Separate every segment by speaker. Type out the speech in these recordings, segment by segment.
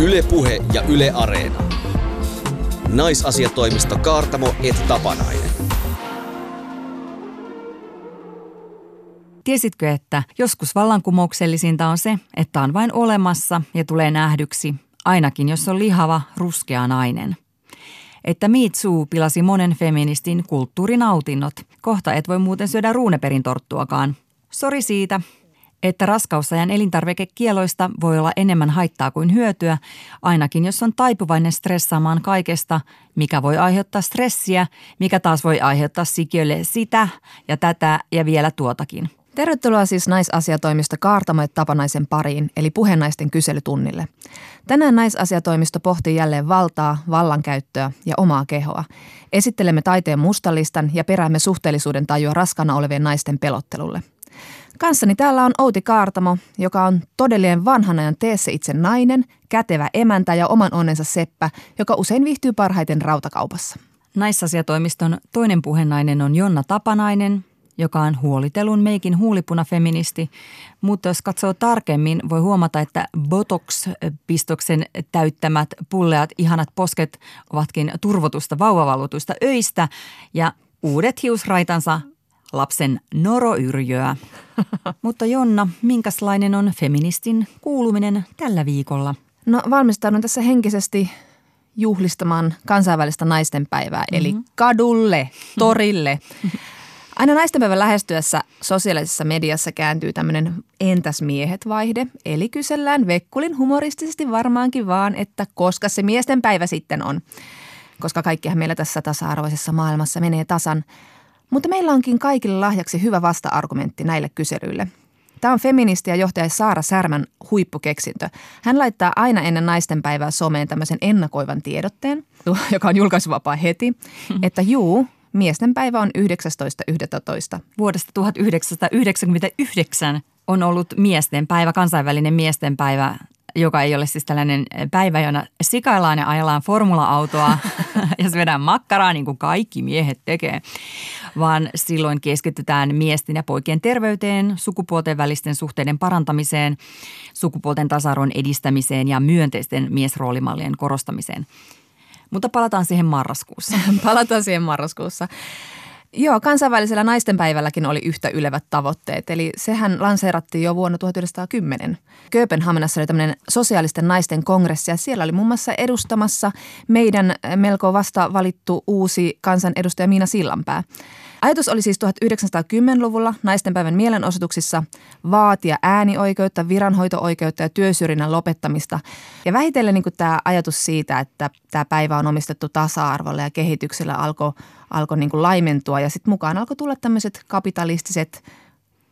Speaker 1: Ylepuhe ja Yle Areena. Naisasiatoimisto Kaartamo et Tapanainen.
Speaker 2: Tiesitkö, että joskus vallankumouksellisinta on se, että on vain olemassa ja tulee nähdyksi, ainakin jos on lihava, ruskea nainen – että Too pilasi monen feministin kulttuurinautinnot. Kohta et voi muuten syödä ruuneperin torttuakaan. Sori siitä, että raskausajan elintarvikekieloista voi olla enemmän haittaa kuin hyötyä, ainakin jos on taipuvainen stressaamaan kaikesta, mikä voi aiheuttaa stressiä, mikä taas voi aiheuttaa sikiölle sitä ja tätä ja vielä tuotakin.
Speaker 3: Tervetuloa siis naisasiatoimisto Kaartamoet Tapanaisen pariin, eli puhenaisten kyselytunnille. Tänään naisasiatoimisto pohtii jälleen valtaa, vallankäyttöä ja omaa kehoa. Esittelemme taiteen mustallistan ja peräämme suhteellisuuden tajua raskana olevien naisten pelottelulle. Kanssani täällä on Outi Kaartamo, joka on todellinen vanhan ajan teessä itse nainen, kätevä emäntä ja oman onnensa seppä, joka usein viihtyy parhaiten rautakaupassa.
Speaker 2: Naisasiatoimiston toinen puhenainen on Jonna Tapanainen, joka on huolitelun meikin huulipuna-feministi, mutta jos katsoo tarkemmin, voi huomata, että Botox-pistoksen täyttämät pulleat ihanat posket ovatkin turvotusta vauvavalutuista öistä ja uudet hiusraitansa lapsen noroyrjöä. Mutta Jonna, minkälainen on feministin kuuluminen tällä viikolla?
Speaker 3: No valmistaudun tässä henkisesti juhlistamaan kansainvälistä naistenpäivää, mm-hmm. eli kadulle, torille. Aina naistenpäivän lähestyessä sosiaalisessa mediassa kääntyy tämmöinen entäs miehet vaihde, eli kysellään Vekkulin humoristisesti varmaankin vaan, että koska se miesten päivä sitten on. Koska kaikkihan meillä tässä tasa-arvoisessa maailmassa menee tasan. Mutta meillä onkin kaikille lahjaksi hyvä vasta-argumentti näille kyselyille. Tämä on feministi ja johtaja Saara Särmän huippukeksintö. Hän laittaa aina ennen naistenpäivää someen tämmöisen ennakoivan tiedotteen, joka on julkaisuvapaa heti, että juu, Miesten päivä on 19.11.
Speaker 2: Vuodesta 1999 on ollut miesten päivä, kansainvälinen miesten päivä, joka ei ole siis tällainen päivä, jona sikaillaan ja ajellaan formula-autoa ja syödään makkaraa niin kuin kaikki miehet tekee, vaan silloin keskitytään miesten ja poikien terveyteen, sukupuolten välisten suhteiden parantamiseen, sukupuolten tasa-arvon edistämiseen ja myönteisten miesroolimallien korostamiseen – mutta palataan siihen marraskuussa.
Speaker 3: palataan siihen marraskuussa. Joo, kansainvälisellä naistenpäivälläkin oli yhtä ylevät tavoitteet, eli sehän lanseerattiin jo vuonna 1910. Kööpenhaminassa oli tämmöinen sosiaalisten naisten kongressi ja siellä oli muun muassa edustamassa meidän melko vasta valittu uusi kansanedustaja Miina Sillanpää. Ajatus oli siis 1910-luvulla naistenpäivän mielenosoituksissa vaatia äänioikeutta, viranhoito-oikeutta ja työsyrjinnän lopettamista. Ja vähitellen niin tämä ajatus siitä, että tämä päivä on omistettu tasa-arvolle ja kehityksellä alkoi alko niin laimentua. Ja sitten mukaan alkoi tulla tämmöiset kapitalistiset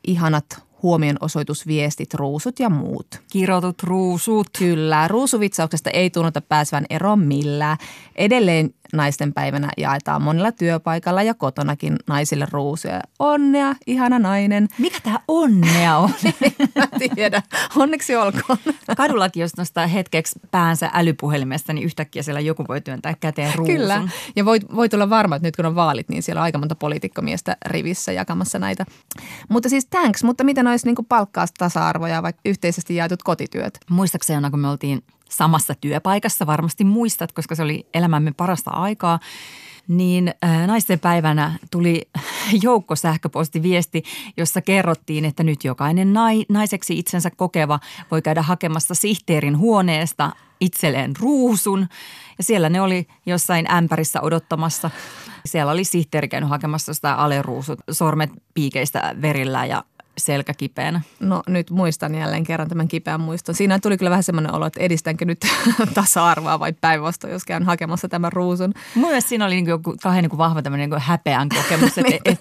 Speaker 3: ihanat huomionosoitusviestit, ruusut ja muut.
Speaker 2: Kirotut ruusut.
Speaker 3: Kyllä, ruusuvitsauksesta ei tunnuta pääsevän eroon millään. Edelleen naisten päivänä jaetaan monella työpaikalla ja kotonakin naisille ruusuja. Onnea, ihana nainen.
Speaker 2: Mikä tämä onnea on?
Speaker 3: Mä tiedä. Onneksi olkoon.
Speaker 2: Kadullakin, jos nostaa hetkeksi päänsä älypuhelimesta, niin yhtäkkiä siellä joku voi työntää käteen ruusun.
Speaker 3: Kyllä. Ja voi, voi tulla varma, että nyt kun on vaalit, niin siellä on aika monta poliitikkomiestä rivissä jakamassa näitä. Mutta siis thanks, mutta miten olisi niin palkkaa tasa-arvoja, vaikka yhteisesti jaetut kotityöt?
Speaker 2: Muistaakseni, kun me oltiin samassa työpaikassa, varmasti muistat, koska se oli elämämme parasta aikaa, niin naisten päivänä tuli joukko sähköpostiviesti, jossa kerrottiin, että nyt jokainen naiseksi itsensä kokeva voi käydä hakemassa sihteerin huoneesta itselleen ruusun. Ja siellä ne oli jossain ämpärissä odottamassa. Siellä oli sihteeri käynyt hakemassa sitä aleruusut, sormet piikeistä verillä ja selkä kipeänä?
Speaker 3: No nyt muistan jälleen kerran tämän kipeän muiston. Siinä tuli kyllä vähän semmoinen olo, että edistänkö nyt tasa-arvoa vai päinvastoin, jos käyn hakemassa tämän ruusun.
Speaker 2: Mielestäni siinä oli niin joku kahden niin kuin vahva tämmöinen niin häpeän kokemus, että et,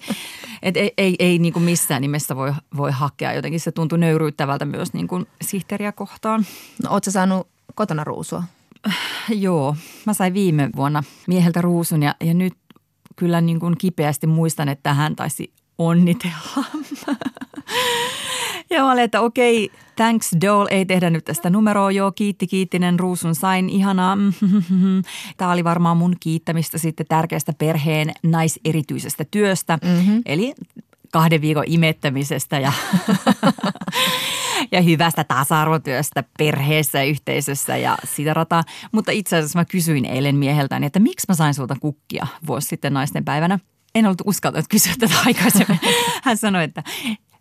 Speaker 2: et, ei, ei, ei niin kuin missään nimessä voi, voi hakea. Jotenkin se tuntui nöyryyttävältä myös niin kuin sihteeriä kohtaan.
Speaker 3: No ootko saanut kotona ruusua?
Speaker 2: Joo, mä sain viime vuonna mieheltä ruusun ja, ja nyt kyllä niin kuin kipeästi muistan, että hän taisi onnitella. ja mä olin, että okei, thanks doll, ei tehdä nyt tästä numeroa, joo, kiitti, kiittinen, ruusun sain, ihanaa. Tämä oli varmaan mun kiittämistä sitten tärkeästä perheen naiserityisestä työstä, mm-hmm. eli kahden viikon imettämisestä ja ja hyvästä tasa-arvotyöstä perheessä ja yhteisössä ja sitä rataa. Mutta itse asiassa mä kysyin eilen mieheltäni, että miksi mä sain sulta kukkia vuosi sitten naisten päivänä. En ollut uskaltanut kysyä tätä aikaisemmin. Hän sanoi, että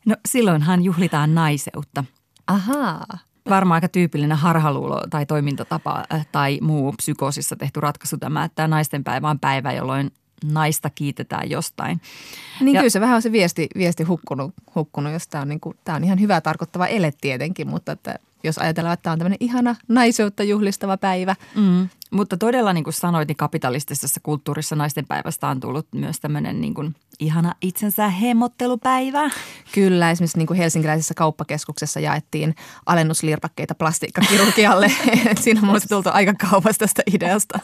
Speaker 2: no silloinhan juhlitaan naiseutta.
Speaker 3: Ahaa.
Speaker 2: Varmaan aika tyypillinen harhaluulo tai toimintatapa äh, tai muu psykoosissa tehty ratkaisu tämä, että naisten päivä on päivä, jolloin naista kiitetään jostain.
Speaker 3: Niin ja, kyllä se vähän on se viesti, viesti hukkunut, hukkunut jos tämä on, niin kuin, tämä on ihan hyvää tarkoittava ele tietenkin, mutta että jos ajatellaan, että tämä on tämmöinen ihana naiseutta juhlistava päivä.
Speaker 2: Mm. Mutta todella niin kuin sanoit, niin kapitalistisessa kulttuurissa naisten päivästä on tullut myös tämmöinen niin kuin ihana itsensä hemmottelupäivä.
Speaker 3: Kyllä, esimerkiksi niin kuin helsinkiläisessä kauppakeskuksessa jaettiin alennuslirpakkeita plastiikkakirurgialle. Siinä on muista tultu aika kauas tästä ideasta.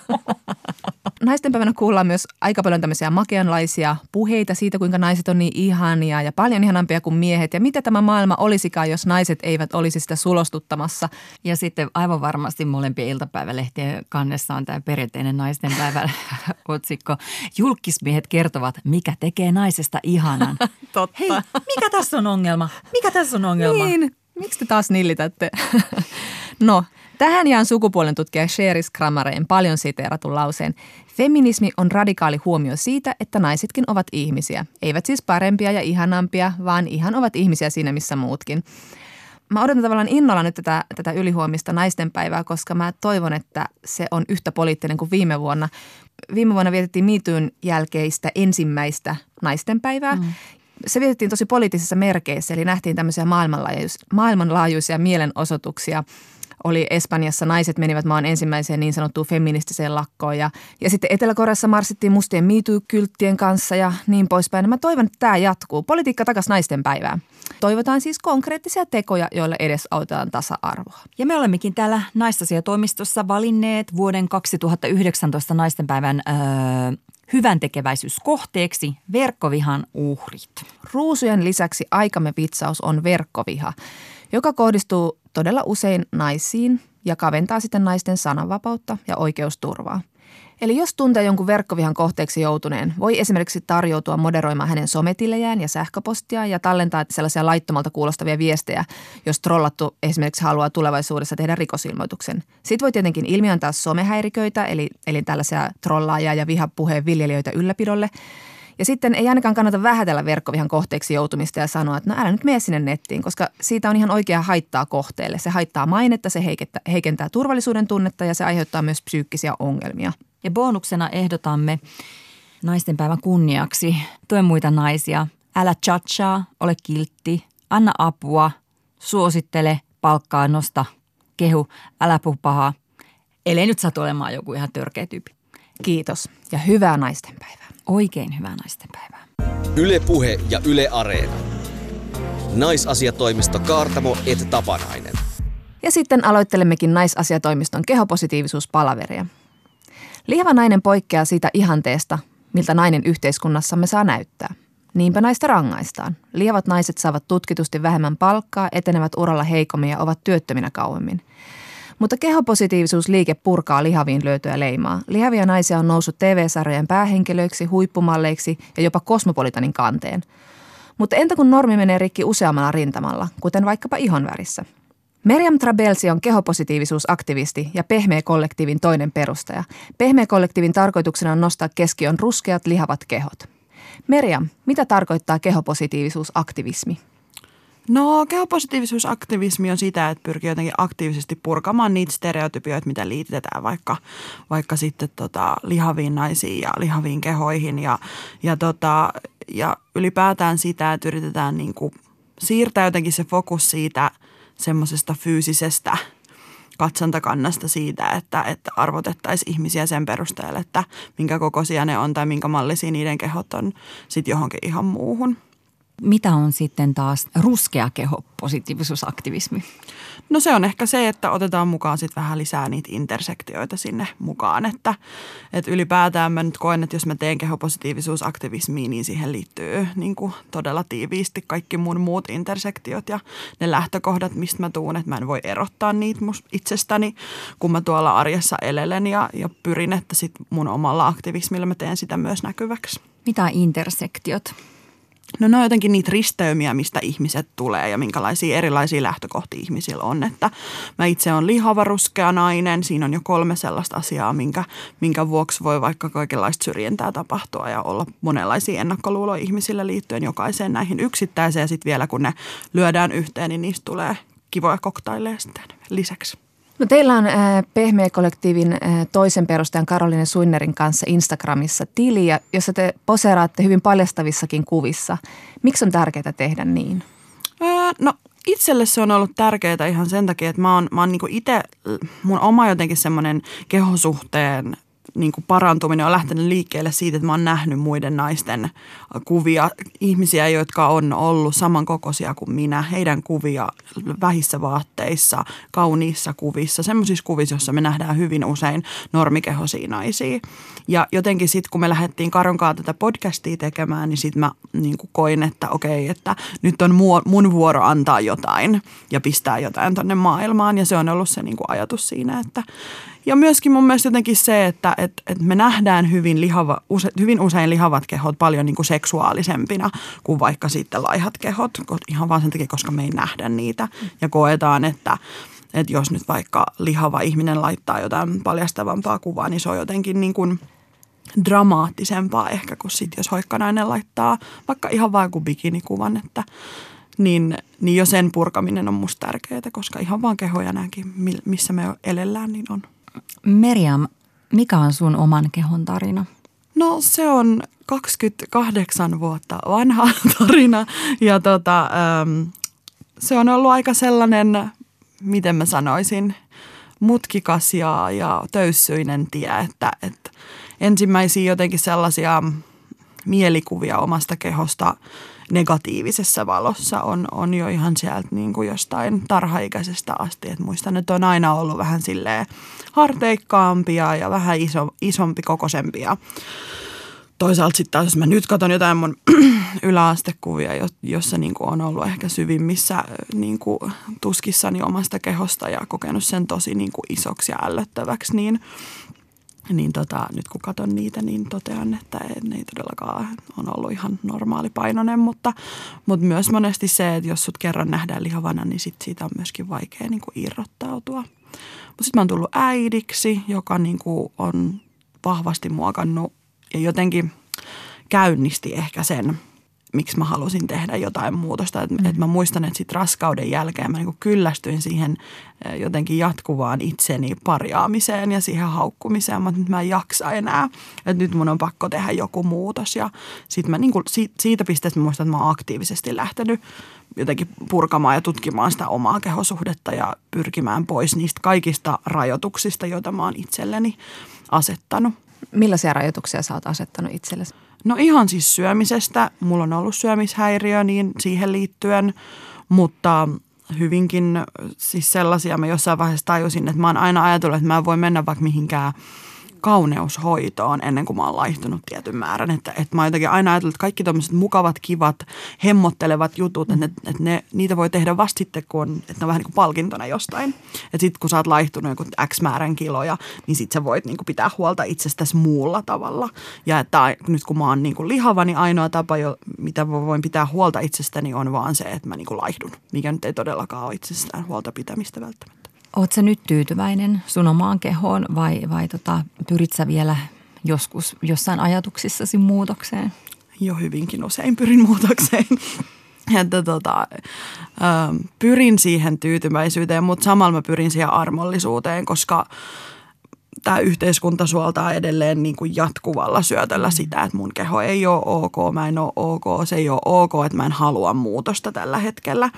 Speaker 3: Naistenpäivänä kuullaan myös aika paljon tämmöisiä makeanlaisia puheita siitä, kuinka naiset on niin ihania ja paljon ihanampia kuin miehet. Ja mitä tämä maailma olisikaan, jos naiset eivät olisi sitä sulostuttamassa.
Speaker 2: Ja sitten aivan varmasti molempien iltapäivälehtien kannessa on tämä perinteinen naistenpäivä otsikko. Julkismiehet kertovat, mikä tekee naisesta ihanan.
Speaker 3: Totta.
Speaker 2: Hei, mikä tässä on ongelma? Mikä tässä on ongelma?
Speaker 3: Niin, miksi te taas nillitätte? no, tähän jään sukupuolen tutkija Sheris Kramareen paljon siteeratun lauseen. Feminismi on radikaali huomio siitä, että naisetkin ovat ihmisiä. Eivät siis parempia ja ihanampia, vaan ihan ovat ihmisiä siinä missä muutkin. Mä odotan tavallaan innolla nyt tätä, tätä ylihuomista naistenpäivää, koska mä toivon, että se on yhtä poliittinen kuin viime vuonna. Viime vuonna vietettiin miityn jälkeistä ensimmäistä naistenpäivää. Mm se vietettiin tosi poliittisissa merkeissä, eli nähtiin tämmöisiä maailmanlaajuisia mielenosoituksia. Oli Espanjassa, naiset menivät maan ensimmäiseen niin sanottuun feministiseen lakkoon ja, ja sitten Etelä-Koreassa marssittiin mustien MeToo-kylttien kanssa ja niin poispäin. Mä toivon, että tämä jatkuu. Politiikka takas naisten päivää. Toivotaan siis konkreettisia tekoja, joilla edesautetaan tasa-arvoa.
Speaker 2: Ja me olemmekin täällä naistasiatoimistossa valinneet vuoden 2019 naistenpäivän öö, hyvän tekeväisyyskohteeksi verkkovihan uhrit.
Speaker 3: Ruusujen lisäksi aikamme vitsaus on verkkoviha, joka kohdistuu todella usein naisiin ja kaventaa sitten naisten sananvapautta ja oikeusturvaa. Eli jos tuntee jonkun verkkovihan kohteeksi joutuneen, voi esimerkiksi tarjoutua moderoimaan hänen sometilejään ja sähköpostiaan ja tallentaa sellaisia laittomalta kuulostavia viestejä, jos trollattu esimerkiksi haluaa tulevaisuudessa tehdä rikosilmoituksen. Sitten voi tietenkin ilmiöntää somehäiriköitä, eli, eli tällaisia trollaajia ja vihapuheen viljelijöitä ylläpidolle. Ja sitten ei ainakaan kannata vähätellä verkkovihan kohteeksi joutumista ja sanoa, että no älä nyt mene sinne nettiin, koska siitä on ihan oikea haittaa kohteelle. Se haittaa mainetta, se heikentää turvallisuuden tunnetta ja se aiheuttaa myös psyykkisiä ongelmia.
Speaker 2: Ja bonuksena ehdotamme naistenpäivän kunniaksi tuen muita naisia. Älä chatchaa, ole kiltti, anna apua, suosittele, palkkaa, nosta, kehu, älä puhu pahaa. Ellei nyt satu olemaan joku ihan törkeä tyyppi.
Speaker 3: Kiitos ja hyvää naistenpäivää.
Speaker 2: Oikein hyvää naistenpäivää.
Speaker 1: Yle Puhe ja Yle Areena. Naisasiatoimisto Kaartamo et Tapanainen.
Speaker 3: Ja sitten aloittelemmekin naisasiatoimiston kehopositiivisuuspalaveria – Lihava nainen poikkeaa siitä ihanteesta, miltä nainen yhteiskunnassamme saa näyttää. Niinpä naista rangaistaan. Lihavat naiset saavat tutkitusti vähemmän palkkaa, etenevät uralla heikommin ja ovat työttöminä kauemmin. Mutta kehopositiivisuusliike purkaa lihaviin löytöä leimaa. Lihavia naisia on noussut TV-sarjojen päähenkilöiksi, huippumalleiksi ja jopa kosmopolitanin kanteen. Mutta entä kun normi menee rikki useammalla rintamalla, kuten vaikkapa ihonvärissä – Meriam Trabelsi on kehopositiivisuusaktivisti ja Pehmeä-kollektiivin toinen perustaja. Pehmeä-kollektiivin tarkoituksena on nostaa keskiön ruskeat lihavat kehot. Meriam, mitä tarkoittaa kehopositiivisuusaktivismi?
Speaker 4: No kehopositiivisuusaktivismi on sitä, että pyrkii jotenkin aktiivisesti purkamaan niitä stereotypioita, mitä liitetään vaikka, vaikka sitten tota, lihaviin naisiin ja lihaviin kehoihin. Ja, ja, tota, ja ylipäätään sitä, että yritetään niin kuin siirtää jotenkin se fokus siitä – semmoisesta fyysisestä katsontakannasta siitä, että, että arvotettaisiin ihmisiä sen perusteella, että minkä kokoisia ne on tai minkä mallisia niiden kehot on sitten johonkin ihan muuhun.
Speaker 2: Mitä on sitten taas ruskea keho positiivisuusaktivismi?
Speaker 4: No se on ehkä se, että otetaan mukaan sitten vähän lisää niitä intersektioita sinne mukaan. Että, että ylipäätään mä nyt koen, että jos mä teen kehopositiivisuusaktivismia, niin siihen liittyy niin kuin todella tiiviisti kaikki mun muut intersektiot ja ne lähtökohdat, mistä mä tuun. Että mä en voi erottaa niitä itsestäni, kun mä tuolla arjessa elelen ja, ja pyrin, että sit mun omalla aktivismilla mä teen sitä myös näkyväksi.
Speaker 2: Mitä intersektiot?
Speaker 4: No ne on jotenkin niitä risteymiä, mistä ihmiset tulee ja minkälaisia erilaisia lähtökohtia ihmisillä on. Että mä itse olen lihavaruskea nainen, siinä on jo kolme sellaista asiaa, minkä, minkä vuoksi voi vaikka kaikenlaista syrjintää tapahtua ja olla monenlaisia ennakkoluuloja ihmisille liittyen jokaiseen näihin yksittäiseen. Ja sitten vielä kun ne lyödään yhteen, niin niistä tulee kivoja koktaileja sitten lisäksi.
Speaker 3: No teillä on äh, Pehmeä-kollektiivin äh, toisen perustajan Karolinen Suinnerin kanssa Instagramissa tili, jossa te poseeraatte hyvin paljastavissakin kuvissa. Miksi on tärkeää tehdä niin?
Speaker 4: Öö, no itselle se on ollut tärkeää ihan sen takia, että mä oon, mä oon niinku itse, mun oma jotenkin semmoinen kehosuhteen niin kuin parantuminen on lähtenyt liikkeelle siitä, että mä oon nähnyt muiden naisten kuvia, ihmisiä, jotka on ollut samankokoisia kuin minä, heidän kuvia vähissä vaatteissa, kauniissa kuvissa, semmoisissa kuvissa, joissa me nähdään hyvin usein normikehosia naisia. Ja jotenkin sitten, kun me lähdettiin Karonkaan tätä podcastia tekemään, niin sitten mä niin kuin koin, että okei, että nyt on mun vuoro antaa jotain ja pistää jotain tonne maailmaan. Ja se on ollut se niin kuin ajatus siinä, että, ja myöskin mun mielestä jotenkin se, että et, et me nähdään hyvin, lihava, use, hyvin usein lihavat kehot paljon niin kuin seksuaalisempina kuin vaikka sitten laihat kehot. Ihan vaan sen takia, koska me ei nähdä niitä. Ja koetaan, että, että jos nyt vaikka lihava ihminen laittaa jotain paljastavampaa kuvaa, niin se on jotenkin niin kuin dramaattisempaa ehkä kuin sitten, jos hoikkanainen laittaa vaikka ihan vain kuin bikinikuvan, että niin, niin jo sen purkaminen on musta tärkeää, koska ihan vaan kehoja nämäkin, missä me elellään, niin on
Speaker 2: Meriam, mikä on sun oman kehon tarina?
Speaker 4: No se on 28 vuotta vanha tarina ja tota, ähm, se on ollut aika sellainen, miten mä sanoisin, mutkikas ja, ja töyssyinen tie, että, että ensimmäisiä jotenkin sellaisia mielikuvia omasta kehosta negatiivisessa valossa on, on jo ihan sieltä niin kuin jostain tarhaikäisestä asti. Et muistan, että on aina ollut vähän silleen harteikkaampia ja vähän iso, isompi kokoisempia. Toisaalta sitten taas, jos mä nyt katson jotain mun yläastekuvia, jossa niin kuin on ollut ehkä syvimmissä niin kuin tuskissani omasta kehosta ja kokenut sen tosi niin kuin isoksi ja ällöttäväksi, niin – niin tota, nyt kun katson niitä, niin totean, että ne ei todellakaan on ollut ihan normaali painoinen, mutta, mutta myös monesti se, että jos sut kerran nähdään lihavana, niin sit siitä on myöskin vaikea niin kuin irrottautua. Mutta sitten mä oon tullut äidiksi, joka niin kuin on vahvasti muokannut ja jotenkin käynnisti ehkä sen – miksi mä halusin tehdä jotain muutosta. Et, mm. et mä muistan, että sitten raskauden jälkeen mä niinku kyllästyin siihen jotenkin jatkuvaan itseni parjaamiseen ja siihen haukkumiseen. Mä, nyt mä en jaksa enää, että nyt mun on pakko tehdä joku muutos. Ja sitten mä niinku, siitä, siitä pisteestä mä muistan, että mä oon aktiivisesti lähtenyt jotenkin purkamaan ja tutkimaan sitä omaa kehosuhdetta ja pyrkimään pois niistä kaikista rajoituksista, joita mä oon itselleni asettanut.
Speaker 3: Millaisia rajoituksia sä oot asettanut itsellesi?
Speaker 4: No ihan siis syömisestä. Mulla on ollut syömishäiriö niin siihen liittyen, mutta hyvinkin siis sellaisia mä jossain vaiheessa tajusin, että mä oon aina ajatellut, että mä en voi mennä vaikka mihinkään – kauneushoitoon ennen kuin mä oon laihtunut tietyn määrän. Että, että mä oon jotenkin aina ajatellut, että kaikki tämmöiset mukavat, kivat, hemmottelevat jutut, että, että ne, niitä voi tehdä vasta sitten, kun on, että ne on vähän niin kuin palkintona jostain. Että sitten kun sä oot laihtunut joku X määrän kiloja, niin sitten sä voit niin kuin pitää huolta itsestäsi muulla tavalla. Ja että nyt kun mä oon niin kuin lihava, niin ainoa tapa, jo, mitä voin pitää huolta itsestäni, on vaan se, että mä niin kuin laihdun. Mikä nyt ei todellakaan ole itsestään huolta pitämistä välttämättä.
Speaker 2: Oletko sä nyt tyytyväinen sun omaan kehoon vai, vai tota, pyrit sä vielä joskus jossain ajatuksissasi muutokseen?
Speaker 4: Jo hyvinkin usein pyrin muutokseen. että tota, ähm, pyrin siihen tyytyväisyyteen, mutta samalla mä pyrin siihen armollisuuteen, koska tämä yhteiskunta suoltaa edelleen niin kuin jatkuvalla syötöllä mm. sitä, että mun keho ei ole ok, mä en ole ok, se ei ole ok, että mä en halua muutosta tällä hetkellä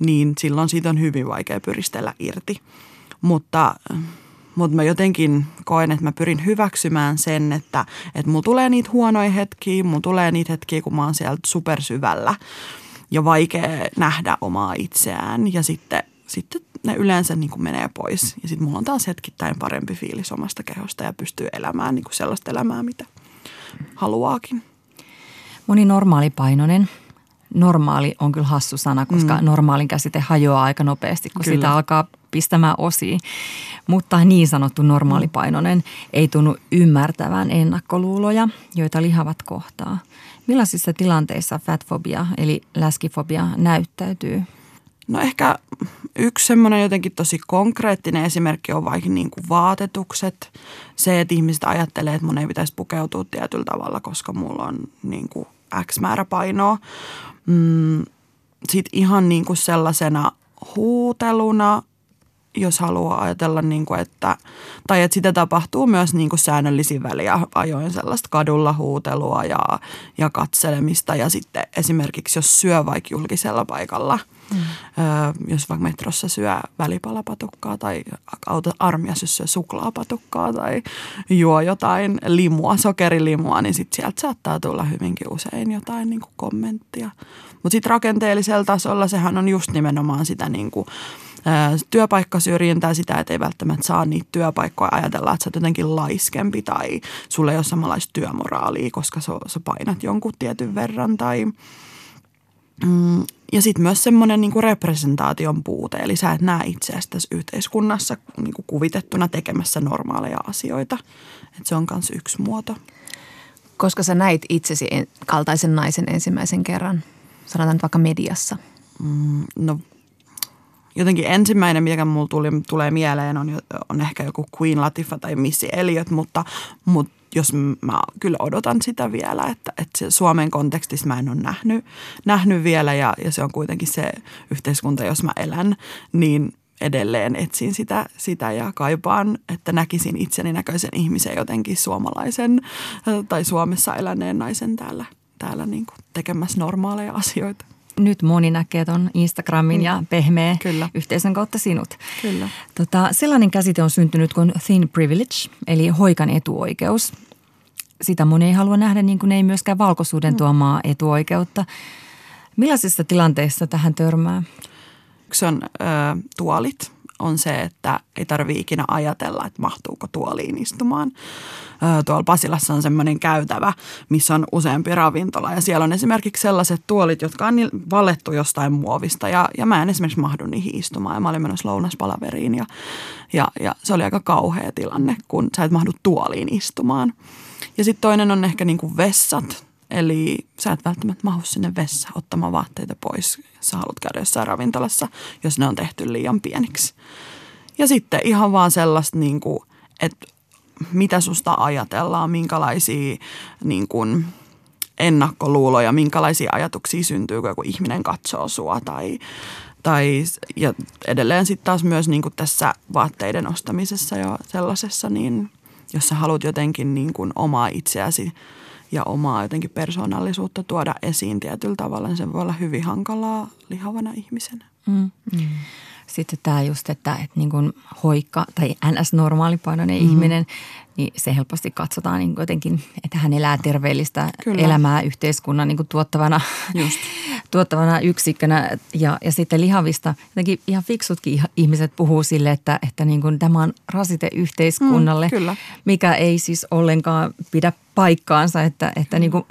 Speaker 4: niin silloin siitä on hyvin vaikea pyristellä irti. Mutta, mutta mä jotenkin koen, että mä pyrin hyväksymään sen, että, että mulla tulee niitä huonoja hetkiä, mulla tulee niitä hetkiä, kun mä oon sieltä supersyvällä ja vaikea nähdä omaa itseään ja sitten, sitten ne yleensä niin kuin menee pois. Ja sitten mulla on taas hetkittäin parempi fiilis omasta kehosta ja pystyy elämään niin kuin sellaista elämää, mitä haluaakin.
Speaker 2: Moni normaalipainoinen normaali on kyllä hassu sana, koska mm. normaalin käsite hajoaa aika nopeasti, kun kyllä. sitä alkaa pistämään osiin. Mutta niin sanottu normaalipainoinen ei tunnu ymmärtävän ennakkoluuloja, joita lihavat kohtaa. Millaisissa tilanteissa fatfobia eli läskifobia näyttäytyy?
Speaker 4: No ehkä yksi semmoinen jotenkin tosi konkreettinen esimerkki on vaikka niin kuin vaatetukset. Se, että ihmiset ajattelee, että mun ei pitäisi pukeutua tietyllä tavalla, koska mulla on niin kuin X määrä painoa. Mm, Sitten ihan niin kuin sellaisena huuteluna – jos haluaa ajatella, niin kuin, että, tai että sitä tapahtuu myös niin kuin säännöllisin väliä ajoin sellaista kadulla huutelua ja, ja katselemista. Ja sitten esimerkiksi jos syö vaikka julkisella paikalla, mm. jos vaikka metrossa syö välipalapatukkaa tai auto, armiassa syö suklaapatukkaa tai juo jotain limua, sokerilimua, niin sitten sieltä saattaa tulla hyvinkin usein jotain niin kuin kommenttia. Mutta sitten rakenteellisella tasolla sehän on just nimenomaan sitä niin kuin – työpaikkasyrjintää, sitä, että ei välttämättä saa niitä työpaikkoja ajatella, että sä oot jotenkin laiskempi tai sulle ei ole samanlaista työmoraalia, koska sä, sä painat jonkun tietyn verran tai mm, ja sitten myös semmoinen niinku representaation puute, eli sä et näe itseäsi tässä yhteiskunnassa niinku kuvitettuna tekemässä normaaleja asioita. Et se on myös yksi muoto.
Speaker 3: Koska sä näit itsesi kaltaisen naisen ensimmäisen kerran, sanotaan nyt vaikka mediassa?
Speaker 4: Mm, no jotenkin ensimmäinen, mikä mulla tuli, tulee mieleen, on, on ehkä joku Queen Latifah tai Missy Elliot, mutta, mutta jos mä kyllä odotan sitä vielä, että, että se Suomen kontekstissa mä en ole nähnyt, nähnyt vielä ja, ja se on kuitenkin se yhteiskunta, jos mä elän, niin edelleen etsin sitä, sitä ja kaipaan, että näkisin itseni näköisen ihmisen jotenkin suomalaisen tai Suomessa eläneen naisen täällä, täällä niin kuin tekemässä normaaleja asioita
Speaker 2: nyt moni näkee tuon Instagramin mm. ja pehmeä Kyllä. yhteisön kautta sinut.
Speaker 4: Kyllä.
Speaker 2: Tota, sellainen käsite on syntynyt kuin thin privilege, eli hoikan etuoikeus. Sitä moni ei halua nähdä, niin kuin ei myöskään valkoisuuden mm. tuomaa etuoikeutta. Millaisissa tilanteissa tähän törmää?
Speaker 4: Yksi on ö, tuolit on se, että ei tarvitse ikinä ajatella, että mahtuuko tuoliin istumaan. Tuolla Pasilassa on semmoinen käytävä, missä on useampi ravintola ja siellä on esimerkiksi sellaiset tuolit, jotka on valettu jostain muovista ja, ja mä en esimerkiksi mahdu niihin istumaan ja mä olin menossa lounaspalaveriin ja, ja, ja se oli aika kauhea tilanne, kun sä et mahdu tuoliin istumaan. Ja sitten toinen on ehkä niin kuin vessat Eli sä et välttämättä mahu sinne vessaan ottamaan vaatteita pois, jos sä haluat käydä jossain ravintolassa, jos ne on tehty liian pieniksi. Ja sitten ihan vaan sellaista, niin kuin, että mitä susta ajatellaan, minkälaisia niin kuin, ennakkoluuloja, minkälaisia ajatuksia syntyy, kun joku ihminen katsoo sua tai, tai ja edelleen sitten taas myös niin kuin tässä vaatteiden ostamisessa ja sellaisessa, niin jos sä haluat jotenkin niin kuin omaa itseäsi – ja omaa jotenkin persoonallisuutta tuoda esiin tietyllä tavalla, niin se voi olla hyvin hankalaa lihavana ihmisenä. Mm.
Speaker 2: Mm. Sitten tämä just, että, että niin kuin hoikka tai NS-normaalipainoinen mm. ihminen, niin se helposti katsotaan niin jotenkin, että hän elää terveellistä Kyllä. elämää yhteiskunnan niin tuottavana, Just. tuottavana yksikkönä. Ja, ja sitten lihavista, jotenkin ihan fiksutkin ihmiset puhuu sille, että, että niin kuin tämä on rasite yhteiskunnalle, mm, mikä ei siis ollenkaan pidä paikkaansa, että, että niin kuin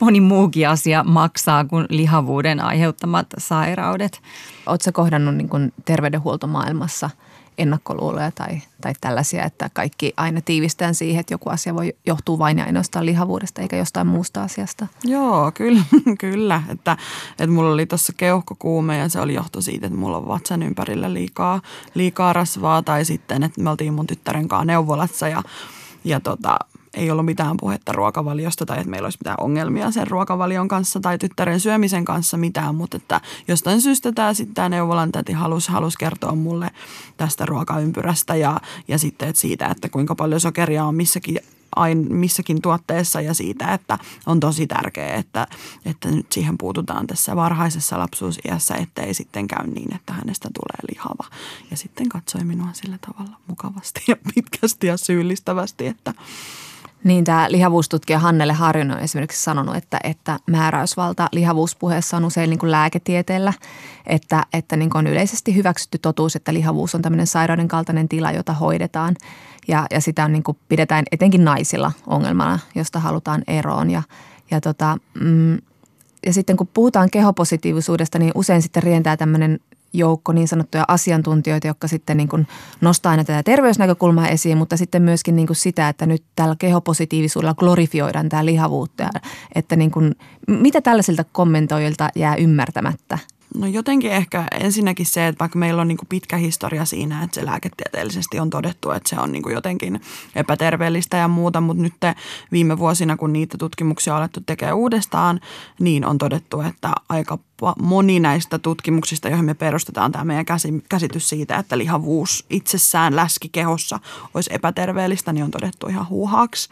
Speaker 2: moni muukin asia maksaa kuin lihavuuden aiheuttamat sairaudet.
Speaker 3: Oletko kohdannut niin kuin terveydenhuoltomaailmassa – ennakkoluuloja tai, tai tällaisia, että kaikki aina tiivistään siihen, että joku asia voi johtua vain ja ainoastaan lihavuudesta eikä jostain muusta asiasta.
Speaker 4: Joo, kyllä. kyllä. Että, että mulla oli tuossa keuhkokuume ja se oli johto siitä, että mulla on vatsan ympärillä liikaa, liikaa rasvaa tai sitten, että me oltiin mun tyttären kanssa neuvolassa ja ja tota, ei ollut mitään puhetta ruokavaliosta tai että meillä olisi mitään ongelmia sen ruokavalion kanssa tai tyttären syömisen kanssa mitään, mutta että jostain syystä tämä sitten tämä neuvolan täti halusi, halusi kertoa mulle tästä ruokaympyrästä ja, ja sitten että siitä, että kuinka paljon sokeria on missäkin ain, missäkin tuotteessa ja siitä, että on tosi tärkeää, että, että nyt siihen puututaan tässä varhaisessa lapsuusiässä, ettei sitten käy niin, että hänestä tulee lihava. Ja sitten katsoi minua sillä tavalla mukavasti ja pitkästi ja syyllistävästi, että
Speaker 3: niin tämä lihavuustutkija Hannele Harjunen on esimerkiksi sanonut, että, että määräysvalta lihavuuspuheessa on usein niin kuin lääketieteellä, että, että niin kuin on yleisesti hyväksytty totuus, että lihavuus on tämmöinen sairauden kaltainen tila, jota hoidetaan. Ja, ja sitä on niin kuin pidetään etenkin naisilla ongelmana, josta halutaan eroon. Ja, ja tota, mm, ja sitten kun puhutaan kehopositiivisuudesta, niin usein sitten rientää tämmöinen joukko niin sanottuja asiantuntijoita, jotka sitten niin kuin nostaa aina tätä terveysnäkökulmaa esiin, mutta sitten myöskin niin kuin sitä, että nyt tällä kehopositiivisuudella glorifioidaan tämä lihavuutta. Että niin kuin, mitä tällaisilta kommentoijilta jää ymmärtämättä?
Speaker 4: No jotenkin ehkä ensinnäkin se, että vaikka meillä on niin kuin pitkä historia siinä, että se lääketieteellisesti on todettu, että se on niin kuin jotenkin epäterveellistä ja muuta, mutta nyt viime vuosina, kun niitä tutkimuksia on alettu tekemään uudestaan, niin on todettu, että aika moni näistä tutkimuksista, joihin me perustetaan tämä meidän käsitys siitä, että lihavuus itsessään läski kehossa olisi epäterveellistä, niin on todettu ihan huuhaaksi.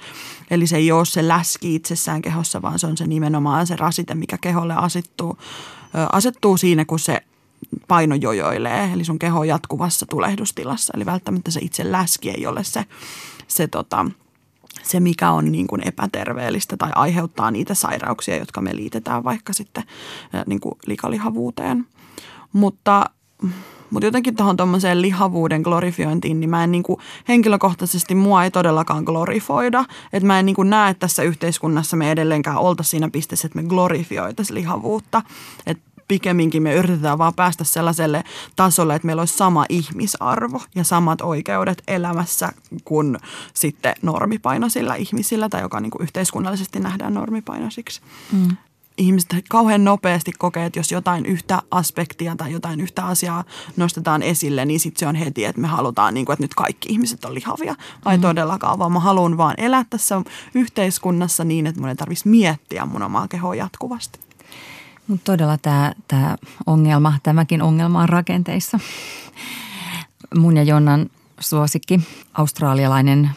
Speaker 4: Eli se ei ole se läski itsessään kehossa, vaan se on se nimenomaan se rasite, mikä keholle asittuu asettuu siinä, kun se paino jojoilee, eli sun keho on jatkuvassa tulehdustilassa. Eli välttämättä se itse läski ei ole se, se, tota, se mikä on niin kuin epäterveellistä tai aiheuttaa niitä sairauksia, jotka me liitetään vaikka sitten niin kuin likalihavuuteen. Mutta mutta jotenkin tuohon tuommoiseen lihavuuden glorifiointiin, niin mä en niin kuin, henkilökohtaisesti mua ei todellakaan glorifoida. Että mä en niin kuin näe, että tässä yhteiskunnassa me edelleenkään oltaisiin siinä pisteessä, että me glorifioitaisiin lihavuutta. Että pikemminkin me yritetään vaan päästä sellaiselle tasolle, että meillä olisi sama ihmisarvo ja samat oikeudet elämässä kuin sitten normipainoisilla ihmisillä tai joka niin yhteiskunnallisesti nähdään normipainoisiksi. Mm ihmiset kauhean nopeasti kokee, että jos jotain yhtä aspektia tai jotain yhtä asiaa nostetaan esille, niin sitten se on heti, että me halutaan, niin kuin, että nyt kaikki ihmiset on lihavia. Vai mm. todellakaan, vaan mä haluan vaan elää tässä yhteiskunnassa niin, että mun ei tarvitsisi miettiä mun omaa kehoa jatkuvasti.
Speaker 2: Mutta todella tämä, tämä ongelma, tämäkin ongelma on rakenteissa. Mun ja Jonnan suosikki, australialainen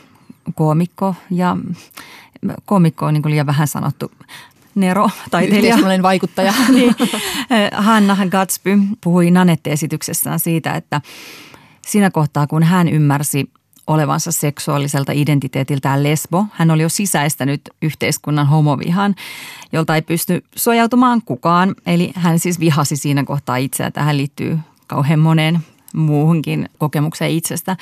Speaker 2: koomikko ja koomikko on niin liian vähän sanottu Nero, taiteilija.
Speaker 3: vaikuttaja.
Speaker 2: niin, Hanna Gatsby puhui Nanette-esityksessään siitä, että siinä kohtaa kun hän ymmärsi olevansa seksuaaliselta identiteetiltään lesbo, hän oli jo sisäistänyt yhteiskunnan homovihan, jolta ei pysty suojautumaan kukaan. Eli hän siis vihasi siinä kohtaa itseä. Tähän liittyy kauhean moneen muuhunkin kokemukseen itsestä.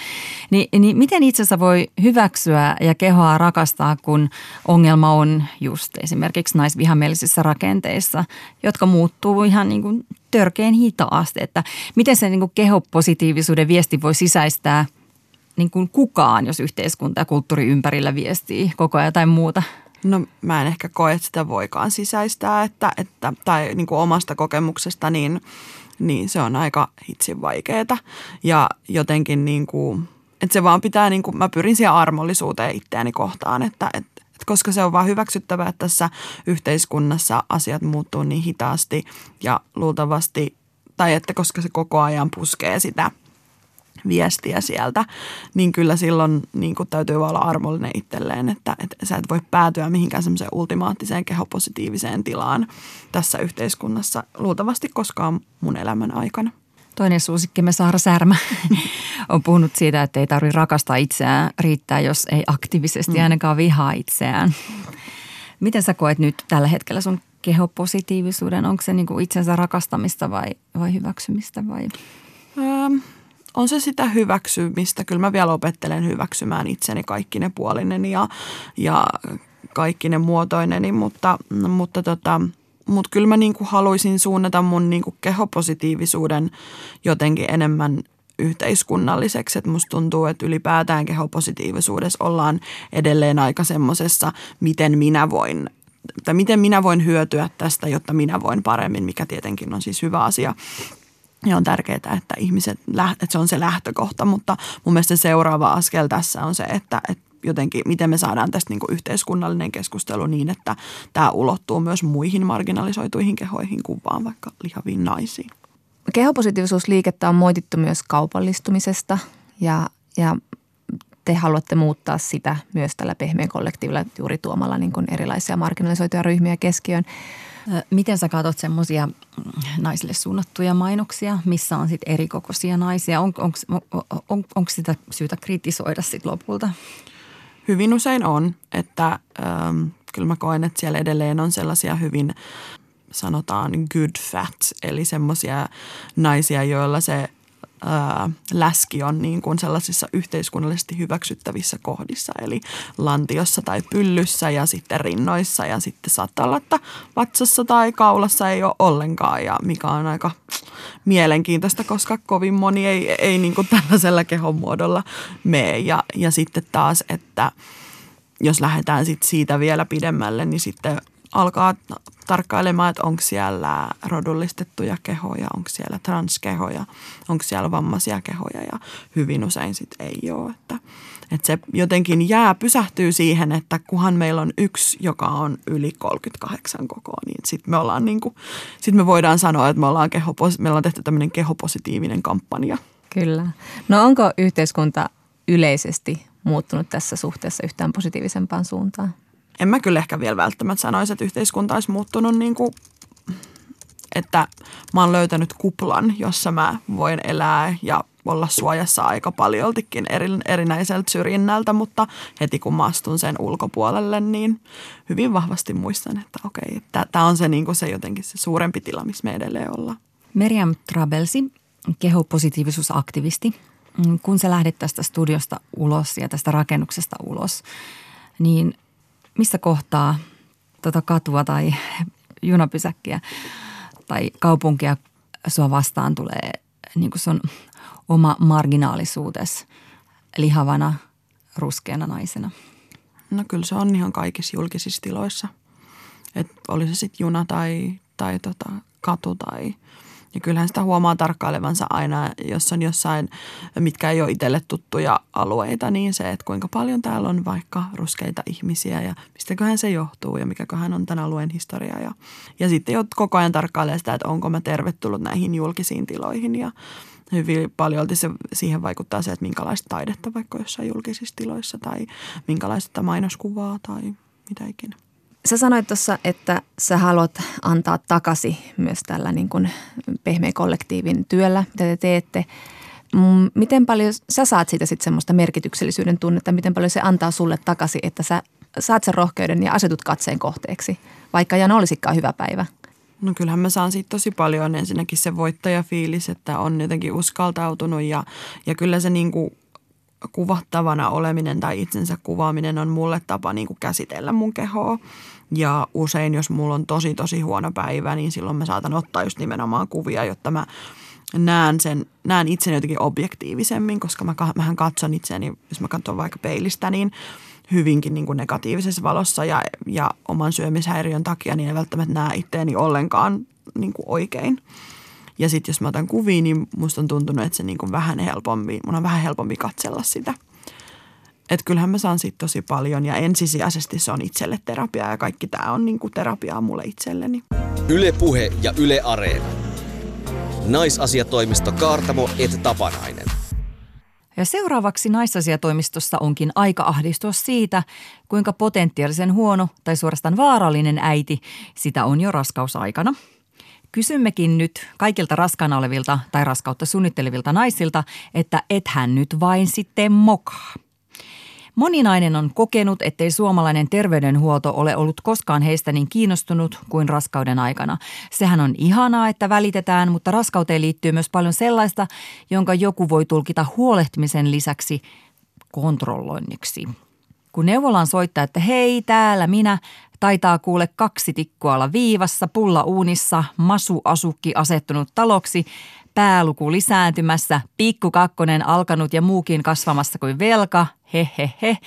Speaker 2: Ni, niin miten itsensä voi hyväksyä ja kehoa rakastaa, kun ongelma on just esimerkiksi naisvihamielisissä rakenteissa, jotka muuttuu ihan niin kuin törkeän hitaasti. Että miten se niin kuin kehopositiivisuuden viesti voi sisäistää niin kuin kukaan, jos yhteiskunta ja kulttuuri ympärillä viestii koko ajan jotain muuta?
Speaker 4: No mä en ehkä koe, että sitä voikaan sisäistää, että, että, tai niin kuin omasta kokemuksesta, niin – niin se on aika hitsin vaikeeta. Ja jotenkin niin kuin, että se vaan pitää, niin kuin, mä pyrin siihen armollisuuteen itseäni kohtaan, että, että koska se on vaan hyväksyttävää, että tässä yhteiskunnassa asiat muuttuu niin hitaasti ja luultavasti, tai että koska se koko ajan puskee sitä – viestiä sieltä, niin kyllä silloin niin kuin täytyy olla armollinen itselleen, että, että sä et voi päätyä mihinkään semmoiseen ultimaattiseen kehopositiiviseen tilaan tässä yhteiskunnassa luultavasti koskaan mun elämän aikana.
Speaker 2: Toinen suosikkimme Saara Särmä on puhunut siitä, että ei tarvitse rakastaa itseään, riittää jos ei aktiivisesti mm. ainakaan vihaa itseään. Miten sä koet nyt tällä hetkellä sun kehopositiivisuuden? Onko se niin kuin itsensä rakastamista vai, vai hyväksymistä vai?
Speaker 4: Ähm, on se sitä hyväksymistä. Kyllä mä vielä opettelen hyväksymään itseni kaikki ne puolinen ja, ja kaikki ne muotoineni, mutta, mutta tota, mutta kyllä mä niinku haluaisin suunnata mun niinku kehopositiivisuuden jotenkin enemmän yhteiskunnalliseksi. Että musta tuntuu, että ylipäätään kehopositiivisuudessa ollaan edelleen aika semmoisessa, miten minä voin tai miten minä voin hyötyä tästä, jotta minä voin paremmin, mikä tietenkin on siis hyvä asia. Ja on tärkeää, että ihmiset, että se on se lähtökohta, mutta mun mielestä se seuraava askel tässä on se, että, että jotenkin, miten me saadaan tästä niin yhteiskunnallinen keskustelu niin, että tämä ulottuu myös muihin marginalisoituihin kehoihin kuin vaan vaikka lihaviin naisiin.
Speaker 3: Kehopositiivisuusliikettä on moitittu myös kaupallistumisesta ja, ja te haluatte muuttaa sitä myös tällä pehmeän kollektiivilla juuri tuomalla niin kuin erilaisia marginalisoituja ryhmiä keskiöön.
Speaker 2: Miten sä katsot semmoisia mm, naisille suunnattuja mainoksia, missä on sitten erikokoisia naisia? On, onko on, on, sitä syytä kritisoida sitten lopulta?
Speaker 4: Hyvin usein on, että ähm, kyllä mä koen, että siellä edelleen on sellaisia hyvin sanotaan good fat, eli semmoisia naisia, joilla se läski on niin kuin sellaisissa yhteiskunnallisesti hyväksyttävissä kohdissa, eli lantiossa tai pyllyssä ja sitten rinnoissa ja sitten saattaa olla, että vatsassa tai kaulassa ei ole ollenkaan ja mikä on aika mielenkiintoista, koska kovin moni ei, ei niin kuin tällaisella kehon muodolla mene ja, ja sitten taas, että jos lähdetään sit siitä vielä pidemmälle, niin sitten alkaa tarkkailemaan, että onko siellä rodullistettuja kehoja, onko siellä transkehoja, onko siellä vammaisia kehoja ja hyvin usein sitten ei ole. Että, että se jotenkin jää, pysähtyy siihen, että kuhan meillä on yksi, joka on yli 38 koko, niin sitten me ollaan niin kuin, sit me voidaan sanoa, että me ollaan, keho, meillä on tehty tämmöinen kehopositiivinen kampanja.
Speaker 3: Kyllä. No onko yhteiskunta yleisesti muuttunut tässä suhteessa yhtään positiivisempaan suuntaan?
Speaker 4: En mä kyllä ehkä vielä välttämättä sanoisi, että yhteiskunta olisi muuttunut niin kuin, että mä oon löytänyt kuplan, jossa mä voin elää ja olla suojassa aika paljoltikin eri, erinäiseltä syrjinnältä, mutta heti kun mä astun sen ulkopuolelle, niin hyvin vahvasti muistan, että okei, tämä on se, niin kuin se jotenkin se suurempi tila, missä me edelleen ollaan.
Speaker 2: Meriam Trabelsi, kehopositiivisuusaktivisti. Kun sä lähdit tästä studiosta ulos ja tästä rakennuksesta ulos, niin missä kohtaa tota katua tai junapysäkkiä tai kaupunkia sua vastaan tulee niin kuin sun oma marginaalisuutes lihavana, ruskeana naisena?
Speaker 4: No kyllä se on ihan kaikissa julkisissa tiloissa. Et oli se sitten juna tai, tai tota, katu tai – ja kyllähän sitä huomaa tarkkailevansa aina, jos on jossain, mitkä ei ole itselle tuttuja alueita, niin se, että kuinka paljon täällä on vaikka ruskeita ihmisiä ja mistäköhän se johtuu ja mikäköhän on tämän alueen historia. Ja, ja sitten jo koko ajan tarkkailee sitä, että onko mä tervetullut näihin julkisiin tiloihin ja hyvin paljon se, siihen vaikuttaa se, että minkälaista taidetta vaikka jossain julkisissa tiloissa tai minkälaista mainoskuvaa tai mitä ikinä.
Speaker 3: Sä sanoit tuossa, että sä haluat antaa takaisin myös tällä niin kuin pehmeä kollektiivin työllä, mitä te teette. Mm, miten paljon sä saat siitä sitten semmoista merkityksellisyyden tunnetta, miten paljon se antaa sulle takaisin, että sä saat sen rohkeuden ja asetut katseen kohteeksi, vaikka Jan olisikaan hyvä päivä?
Speaker 4: No kyllähän mä saan siitä tosi paljon ensinnäkin se voittajafiilis, että on jotenkin uskaltautunut ja, ja kyllä se niin kuin kuvattavana oleminen tai itsensä kuvaaminen on mulle tapa niin kuin käsitellä mun kehoa. Ja usein, jos mulla on tosi tosi huono päivä, niin silloin mä saatan ottaa just nimenomaan kuvia, jotta mä näen, sen, näen itseni jotenkin objektiivisemmin, koska mä, mähän katson itseäni, jos mä katson vaikka peilistä, niin hyvinkin niin kuin negatiivisessa valossa ja, ja oman syömishäiriön takia niin ei välttämättä näe itteeni ollenkaan niin kuin oikein. Ja sitten jos mä otan kuvia, niin musta on tuntunut, että se niin kuin vähän helpompi, mun on vähän helpompi katsella sitä – että kyllähän mä saan siitä tosi paljon ja ensisijaisesti se on itselle terapiaa ja kaikki tämä on niinku terapiaa mulle itselleni.
Speaker 1: Yle Puhe ja Yle Areena. Naisasiatoimisto Kaartamo et Tapanainen.
Speaker 2: Ja seuraavaksi naisasiatoimistossa onkin aika ahdistua siitä, kuinka potentiaalisen huono tai suorastaan vaarallinen äiti sitä on jo raskausaikana. Kysymmekin nyt kaikilta raskaana olevilta tai raskautta suunnittelevilta naisilta, että et hän nyt vain sitten mokaa. Moninainen on kokenut, ettei suomalainen terveydenhuolto ole ollut koskaan heistä niin kiinnostunut kuin raskauden aikana. Sehän on ihanaa, että välitetään, mutta raskauteen liittyy myös paljon sellaista, jonka joku voi tulkita huolehtimisen lisäksi kontrolloinniksi. Kun neuvolaan soittaa, että hei täällä minä, taitaa kuule kaksi tikkua olla viivassa, pulla uunissa, masuasukki asettunut taloksi, pääluku lisääntymässä, pikku kakkonen alkanut ja muukin kasvamassa kuin velka, he he he,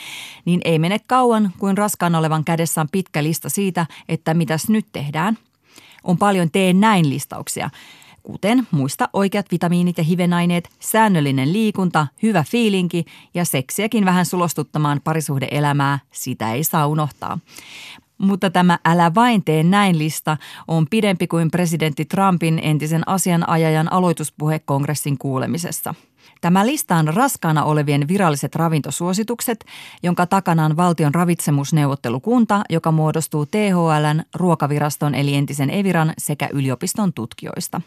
Speaker 2: niin ei mene kauan, kuin raskaan olevan kädessä on pitkä lista siitä, että mitäs nyt tehdään. On paljon tee näin listauksia, kuten muista oikeat vitamiinit ja hivenaineet, säännöllinen liikunta, hyvä fiilinki ja seksiäkin vähän sulostuttamaan parisuhdeelämää, sitä ei saa unohtaa. Mutta tämä älä vain tee näin lista on pidempi kuin presidentti Trumpin entisen asianajajan aloituspuhe kongressin kuulemisessa. Tämä lista on raskaana olevien viralliset ravintosuositukset, jonka takana on valtion ravitsemusneuvottelukunta, joka muodostuu THLn, ruokaviraston eli entisen Eviran sekä yliopiston tutkijoista.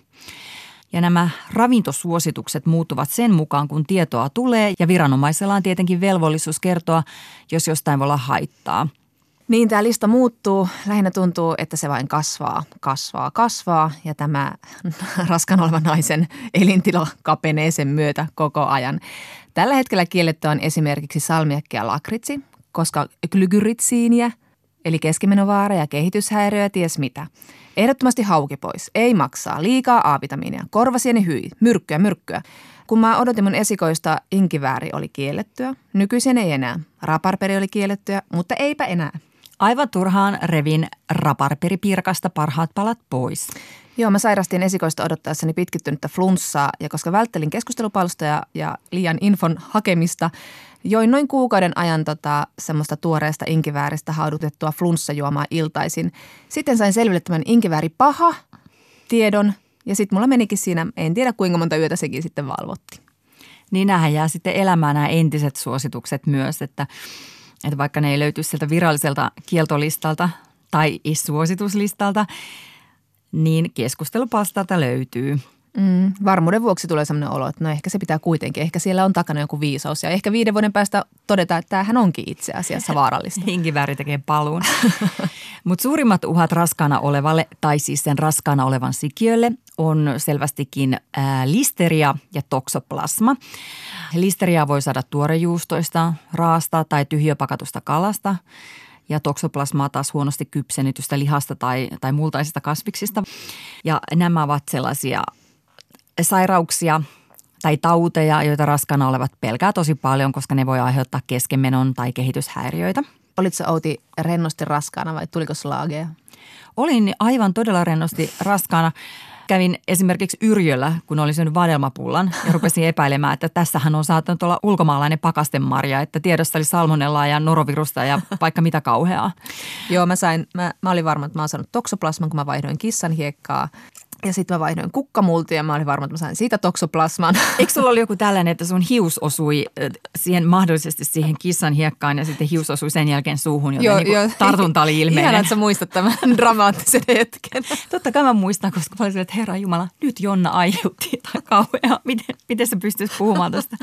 Speaker 2: Ja nämä ravintosuositukset muuttuvat sen mukaan, kun tietoa tulee ja viranomaisella on tietenkin velvollisuus kertoa, jos jostain voi olla haittaa –
Speaker 3: Niin tämä lista muuttuu. Lähinnä tuntuu, että se vain kasvaa, kasvaa, kasvaa ja tämä raskan olevan naisen elintila kapenee sen myötä koko ajan. Tällä hetkellä kielletty on esimerkiksi salmiakki ja lakritsi, koska glygyritsiiniä, eli keskimenovaara ja kehityshäiriö ja ties mitä. Ehdottomasti hauki pois. Ei maksaa. Liikaa A-vitamiinia. Korvasieni hyi. Myrkkyä, myrkkyä. Kun mä odotin mun esikoista, inkivääri oli kiellettyä. Nykyisin ei enää. Raparperi oli kiellettyä, mutta eipä enää.
Speaker 2: Aivan turhaan revin raparperipirkasta parhaat palat pois.
Speaker 3: Joo, mä sairastin esikoista odottaessani pitkittynyttä flunssaa ja koska välttelin keskustelupalstoja ja liian infon hakemista, join noin kuukauden ajan tota, semmoista tuoreesta inkivääristä haudutettua flunssajuomaa iltaisin. Sitten sain selville tämän inkivääri paha tiedon ja sitten mulla menikin siinä, en tiedä kuinka monta yötä sekin sitten valvotti.
Speaker 2: Niin näähän jää sitten elämään nämä entiset suositukset myös, että, että vaikka ne ei löyty sieltä viralliselta kieltolistalta tai suosituslistalta, niin keskustelupastalta löytyy.
Speaker 3: Mm, varmuuden vuoksi tulee sellainen olo, että no ehkä se pitää kuitenkin. Ehkä siellä on takana joku viisaus ja ehkä viiden vuoden päästä todeta, että tämähän onkin itse asiassa vaarallista.
Speaker 2: Hinkiväri tekee paluun. Mutta suurimmat uhat raskaana olevalle tai siis sen raskaana olevan sikiölle on selvästikin listeria ja toksoplasma. Listeria voi saada tuorejuustoista, raasta tai tyhjöpakatusta kalasta ja toksoplasmaa taas huonosti kypsennetystä lihasta tai, tai multaisista kasviksista. Ja nämä ovat sellaisia sairauksia tai tauteja, joita raskana olevat pelkää tosi paljon, koska ne voi aiheuttaa keskenmenon tai kehityshäiriöitä.
Speaker 3: Olitko Outi rennosti raskaana vai tuliko slaageja?
Speaker 2: Olin aivan todella rennosti raskaana. Kävin esimerkiksi Yrjöllä, kun olin syönyt vadelmapullan ja rupesin epäilemään, että tässähän on saattanut olla ulkomaalainen pakastemarja, että tiedossa oli salmonellaa ja norovirusta ja vaikka mitä kauheaa.
Speaker 3: Joo, mä, sain, mä, mä olin varma, että mä oon saanut toksoplasman, kun mä vaihdoin kissan hiekkaa ja sitten mä vaihdoin kukkamultia ja mä olin varma, että mä sain siitä toksoplasman.
Speaker 2: Eikö sulla oli joku tällainen, että sun hius osui siihen mahdollisesti siihen kissan hiekkaan ja sitten hius osui sen jälkeen suuhun, joten joo, niin joo. tartunta oli ilmeinen.
Speaker 3: Ihan, että sä muistat tämän dramaattisen hetken.
Speaker 2: Totta kai mä muistan, koska mä olin että herra Jumala, nyt Jonna aiheutti tai kauheaa. Miten, miten sä pystyisit puhumaan tästä?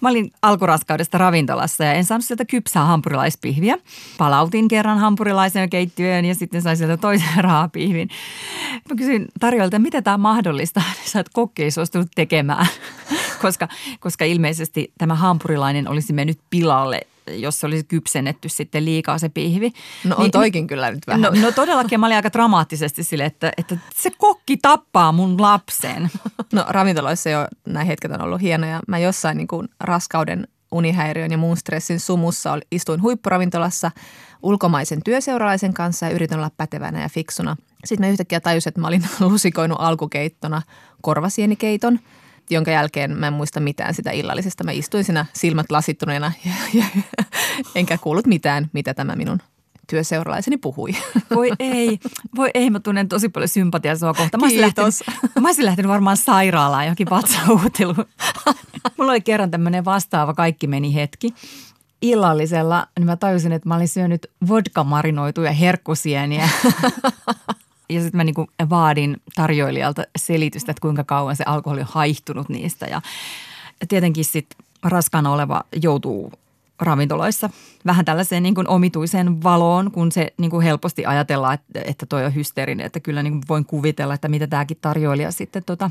Speaker 2: Mä olin alkuraskaudesta ravintolassa ja en saanut sieltä kypsää hampurilaispihviä. Palautin kerran hampurilaisen keittiöön ja sitten sain sieltä toisen raapihvin. Mä kysyin tarjolta että miten tämä on mahdollista, sä et kokki suostunut tekemään, koska, koska ilmeisesti tämä hampurilainen olisi mennyt pilalle jos se olisi kypsennetty sitten liikaa se pihvi.
Speaker 3: No on niin, toikin kyllä nyt vähän.
Speaker 2: No, no todellakin mä olin aika dramaattisesti sille, että, että se kokki tappaa mun lapsen.
Speaker 3: No ravintoloissa jo näin hetket on ollut hienoja. Mä jossain niin kuin raskauden unihäiriön ja muun stressin sumussa istuin huippuravintolassa ulkomaisen työseuralaisen kanssa ja yritin olla pätevänä ja fiksuna. Sitten mä yhtäkkiä tajusin, että mä olin lusikoinut alkukeittona korvasienikeiton, jonka jälkeen mä en muista mitään sitä illallisesta. Mä istuin siinä silmät lasittuneena ja, ja, enkä kuullut mitään, mitä tämä minun työseuralaiseni puhui.
Speaker 2: Voi ei, voi ei, mä tunnen tosi paljon sympatiaa sua kohta. Mä olisin, lähtenyt, mä olisin lähtenyt varmaan sairaalaan johonkin vatsauuteluun. Mulla oli kerran tämmöinen vastaava kaikki meni hetki. Illallisella, niin mä tajusin, että mä olin syönyt vodka-marinoituja herkkusieniä. Ja sitten mä niinku vaadin tarjoilijalta selitystä, että kuinka kauan se alkoholi on haihtunut niistä. Ja tietenkin sitten raskaana oleva joutuu ravintoloissa vähän tällaiseen niin kuin omituiseen valoon, kun se niin kuin helposti ajatellaan, että, että toi on hysteerinen. Että kyllä niin kuin voin kuvitella, että mitä tämäkin tarjoilija sitten tota,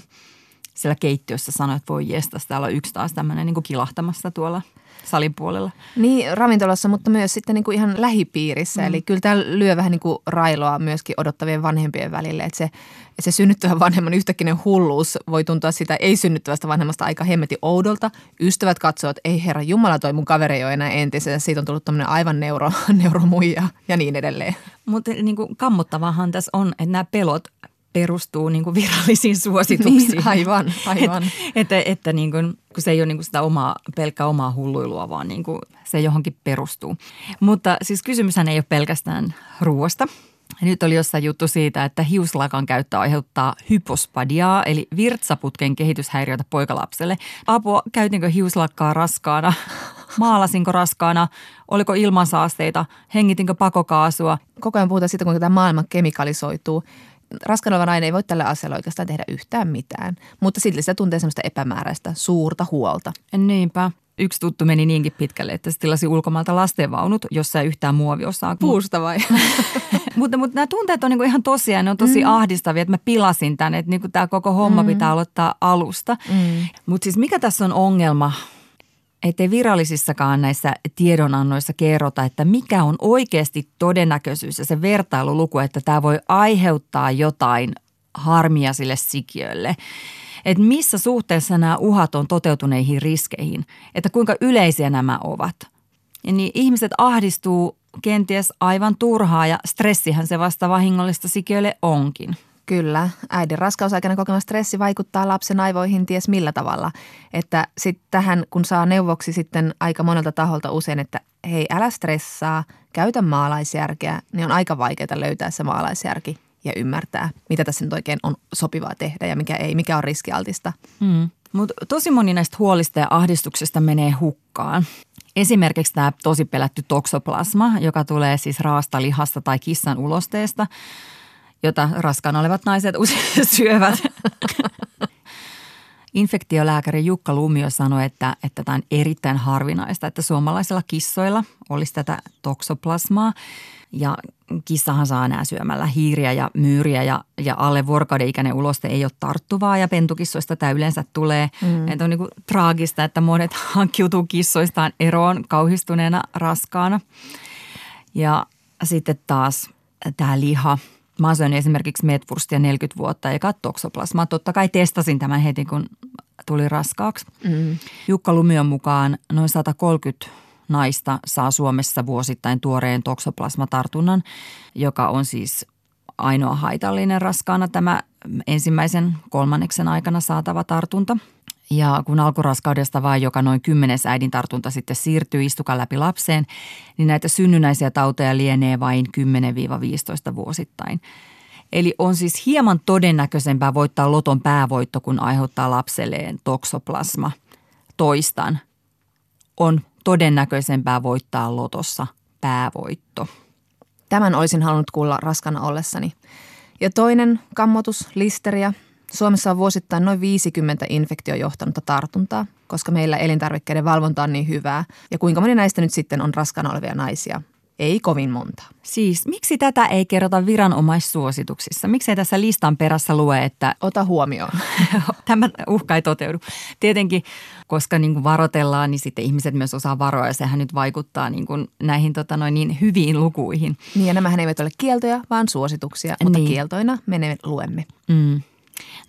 Speaker 2: siellä keittiössä sanoi, että voi jestas, täällä on yksi taas tämmöinen niin kuin kilahtamassa tuolla – salin puolella.
Speaker 3: Niin, ravintolassa, mutta myös sitten niin kuin ihan lähipiirissä. Mm. Eli kyllä tämä lyö vähän niin kuin railoa myöskin odottavien vanhempien välille. Että se, että se synnyttävän vanhemman yhtäkkinen hulluus voi tuntua sitä ei-synnyttävästä vanhemmasta aika hemmeti oudolta. Ystävät katsovat, että ei herra Jumala, toi mun kaveri ei ole enää entisen. Siitä on tullut tämmöinen aivan neuro, neuromuija ja niin edelleen.
Speaker 2: Mutta niin kuin kammottavahan tässä on, että nämä pelot perustuu niin kuin virallisiin suosituksiin.
Speaker 3: Niin, aivan, aivan.
Speaker 2: Et, että, että niin kuin, kun se ei ole niin kuin sitä omaa, pelkkää omaa hulluilua, vaan niin kuin se johonkin perustuu. Mutta siis kysymyshän ei ole pelkästään ruoasta. Nyt oli jossain juttu siitä, että hiuslakan käyttö aiheuttaa hypospadiaa, eli virtsaputken kehityshäiriötä poikalapselle. Apua, käytinkö hiuslakkaa raskaana? Maalasinko raskaana? Oliko ilmansaasteita? Hengitinkö pakokaasua?
Speaker 3: Koko ajan puhutaan siitä, kuinka tämä maailma kemikalisoituu raskaana oleva nainen ei voi tällä asialla oikeastaan tehdä yhtään mitään, mutta silti se tuntee semmoista epämääräistä suurta huolta.
Speaker 2: Niinpä. Yksi tuttu meni niinkin pitkälle, että se tilasi ulkomailta lastenvaunut, jossa ei yhtään muoviosaa.
Speaker 3: Puusta vai?
Speaker 2: mutta, mutta nämä tunteet on niinku ihan tosiaan, ne on tosi mm. ahdistavia, että mä pilasin tänne, että niinku tämä koko homma mm. pitää aloittaa alusta. Mm. Mutta siis mikä tässä on ongelma? Ettei virallisissakaan näissä tiedonannoissa kerrota, että mikä on oikeasti todennäköisyys ja se vertailuluku, että tämä voi aiheuttaa jotain harmia sille sikiölle että missä suhteessa nämä uhat on toteutuneihin riskeihin, että kuinka yleisiä nämä ovat. Ja niin ihmiset ahdistuu kenties aivan turhaa ja stressihän se vasta vahingollista sikiöille onkin.
Speaker 3: Kyllä, äidin raskausaikana kokema stressi vaikuttaa lapsen aivoihin ties millä tavalla. Että sitten tähän, kun saa neuvoksi sitten aika monelta taholta usein, että hei älä stressaa, käytä maalaisjärkeä, niin on aika vaikeaa löytää se maalaisjärki ja ymmärtää, mitä tässä nyt oikein on sopivaa tehdä ja mikä ei, mikä on riskialtista.
Speaker 2: Hmm. Mutta tosi moni näistä huolista ja ahdistuksesta menee hukkaan. Esimerkiksi tämä tosi pelätty toksoplasma, joka tulee siis raasta lihasta tai kissan ulosteesta, jota raskaana olevat naiset usein syövät. Infektiolääkäri Jukka Lumio sanoi, että, että tämä on erittäin harvinaista, että suomalaisilla kissoilla olisi tätä toksoplasmaa. Ja kissahan saa nämä syömällä hiiriä ja myyriä ja, ja alle vuorokauden ikäinen uloste ei ole tarttuvaa ja pentukissoista tämä yleensä tulee. Mm. Että on niin kuin traagista, että monet hankkiutuu kissoistaan eroon kauhistuneena raskaana. Ja sitten taas tämä liha. Mä oon esimerkiksi metwurstia 40 vuotta ja toksoplasmaa. Totta kai testasin tämän heti, kun tuli raskaaksi. Mm. Jukka Lumion mukaan noin 130 naista saa Suomessa vuosittain tuoreen toksoplasmatartunnan, joka on siis ainoa haitallinen raskaana tämä ensimmäisen kolmanneksen aikana saatava tartunta. Ja kun alkuraskaudesta vain joka noin kymmenes äidin tartunta sitten siirtyy istukan läpi lapseen, niin näitä synnynnäisiä tauteja lienee vain 10-15 vuosittain. Eli on siis hieman todennäköisempää voittaa loton päävoitto, kun aiheuttaa lapselleen toksoplasma. Toistan, on todennäköisempää voittaa lotossa päävoitto.
Speaker 3: Tämän olisin halunnut kuulla raskana ollessani. Ja toinen kammotus, listeria. Suomessa on vuosittain noin 50 infektiojohtanutta tartuntaa, koska meillä elintarvikkeiden valvonta on niin hyvää. Ja kuinka moni näistä nyt sitten on raskana olevia naisia? Ei kovin monta.
Speaker 2: Siis miksi tätä ei kerrota viranomaissuosituksissa? Miksi ei tässä listan perässä lue, että...
Speaker 3: Ota huomioon.
Speaker 2: Tämä uhka ei toteudu. Tietenkin, koska niin kuin varoitellaan, niin sitten ihmiset myös osaa varoa ja sehän nyt vaikuttaa niin kuin näihin tota noin, niin hyviin lukuihin.
Speaker 3: Niin ja nämähän eivät ole kieltoja, vaan suosituksia, mutta niin. kieltoina me luemme. Mm.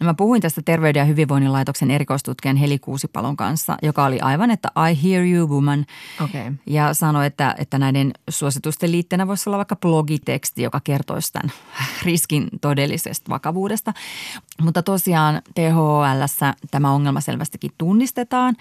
Speaker 2: No mä puhuin tästä Terveyden ja hyvinvoinnin laitoksen erikoistutkijan Heli Kuusipalon kanssa, joka oli aivan, että I hear you woman. Okay. Ja sanoi, että, että näiden suositusten liitteenä voisi olla vaikka blogiteksti, joka kertoisi tämän riskin todellisesta vakavuudesta. Mutta tosiaan THL tämä ongelma selvästikin tunnistetaan.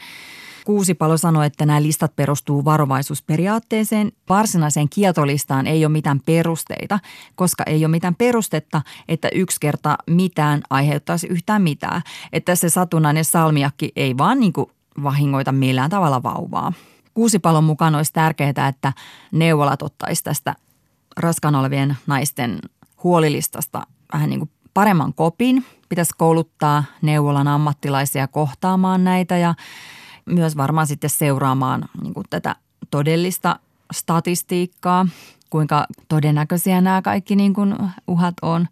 Speaker 2: Kuusipalo sanoi, että nämä listat perustuu varovaisuusperiaatteeseen. Varsinaiseen kieltolistaan ei ole mitään perusteita, koska ei ole mitään perustetta, että yksi kerta mitään aiheuttaisi yhtään mitään. Että se satunnainen salmiakki ei vaan niin kuin vahingoita millään tavalla vauvaa. Kuusipalon mukaan olisi tärkeää, että neuvolat ottaisi tästä raskaana olevien naisten huolilistasta vähän niin kuin paremman kopin. Pitäisi kouluttaa neuvolan ammattilaisia kohtaamaan näitä ja myös varmaan sitten seuraamaan niin kuin tätä todellista statistiikkaa, kuinka todennäköisiä nämä kaikki niin kuin uhat on.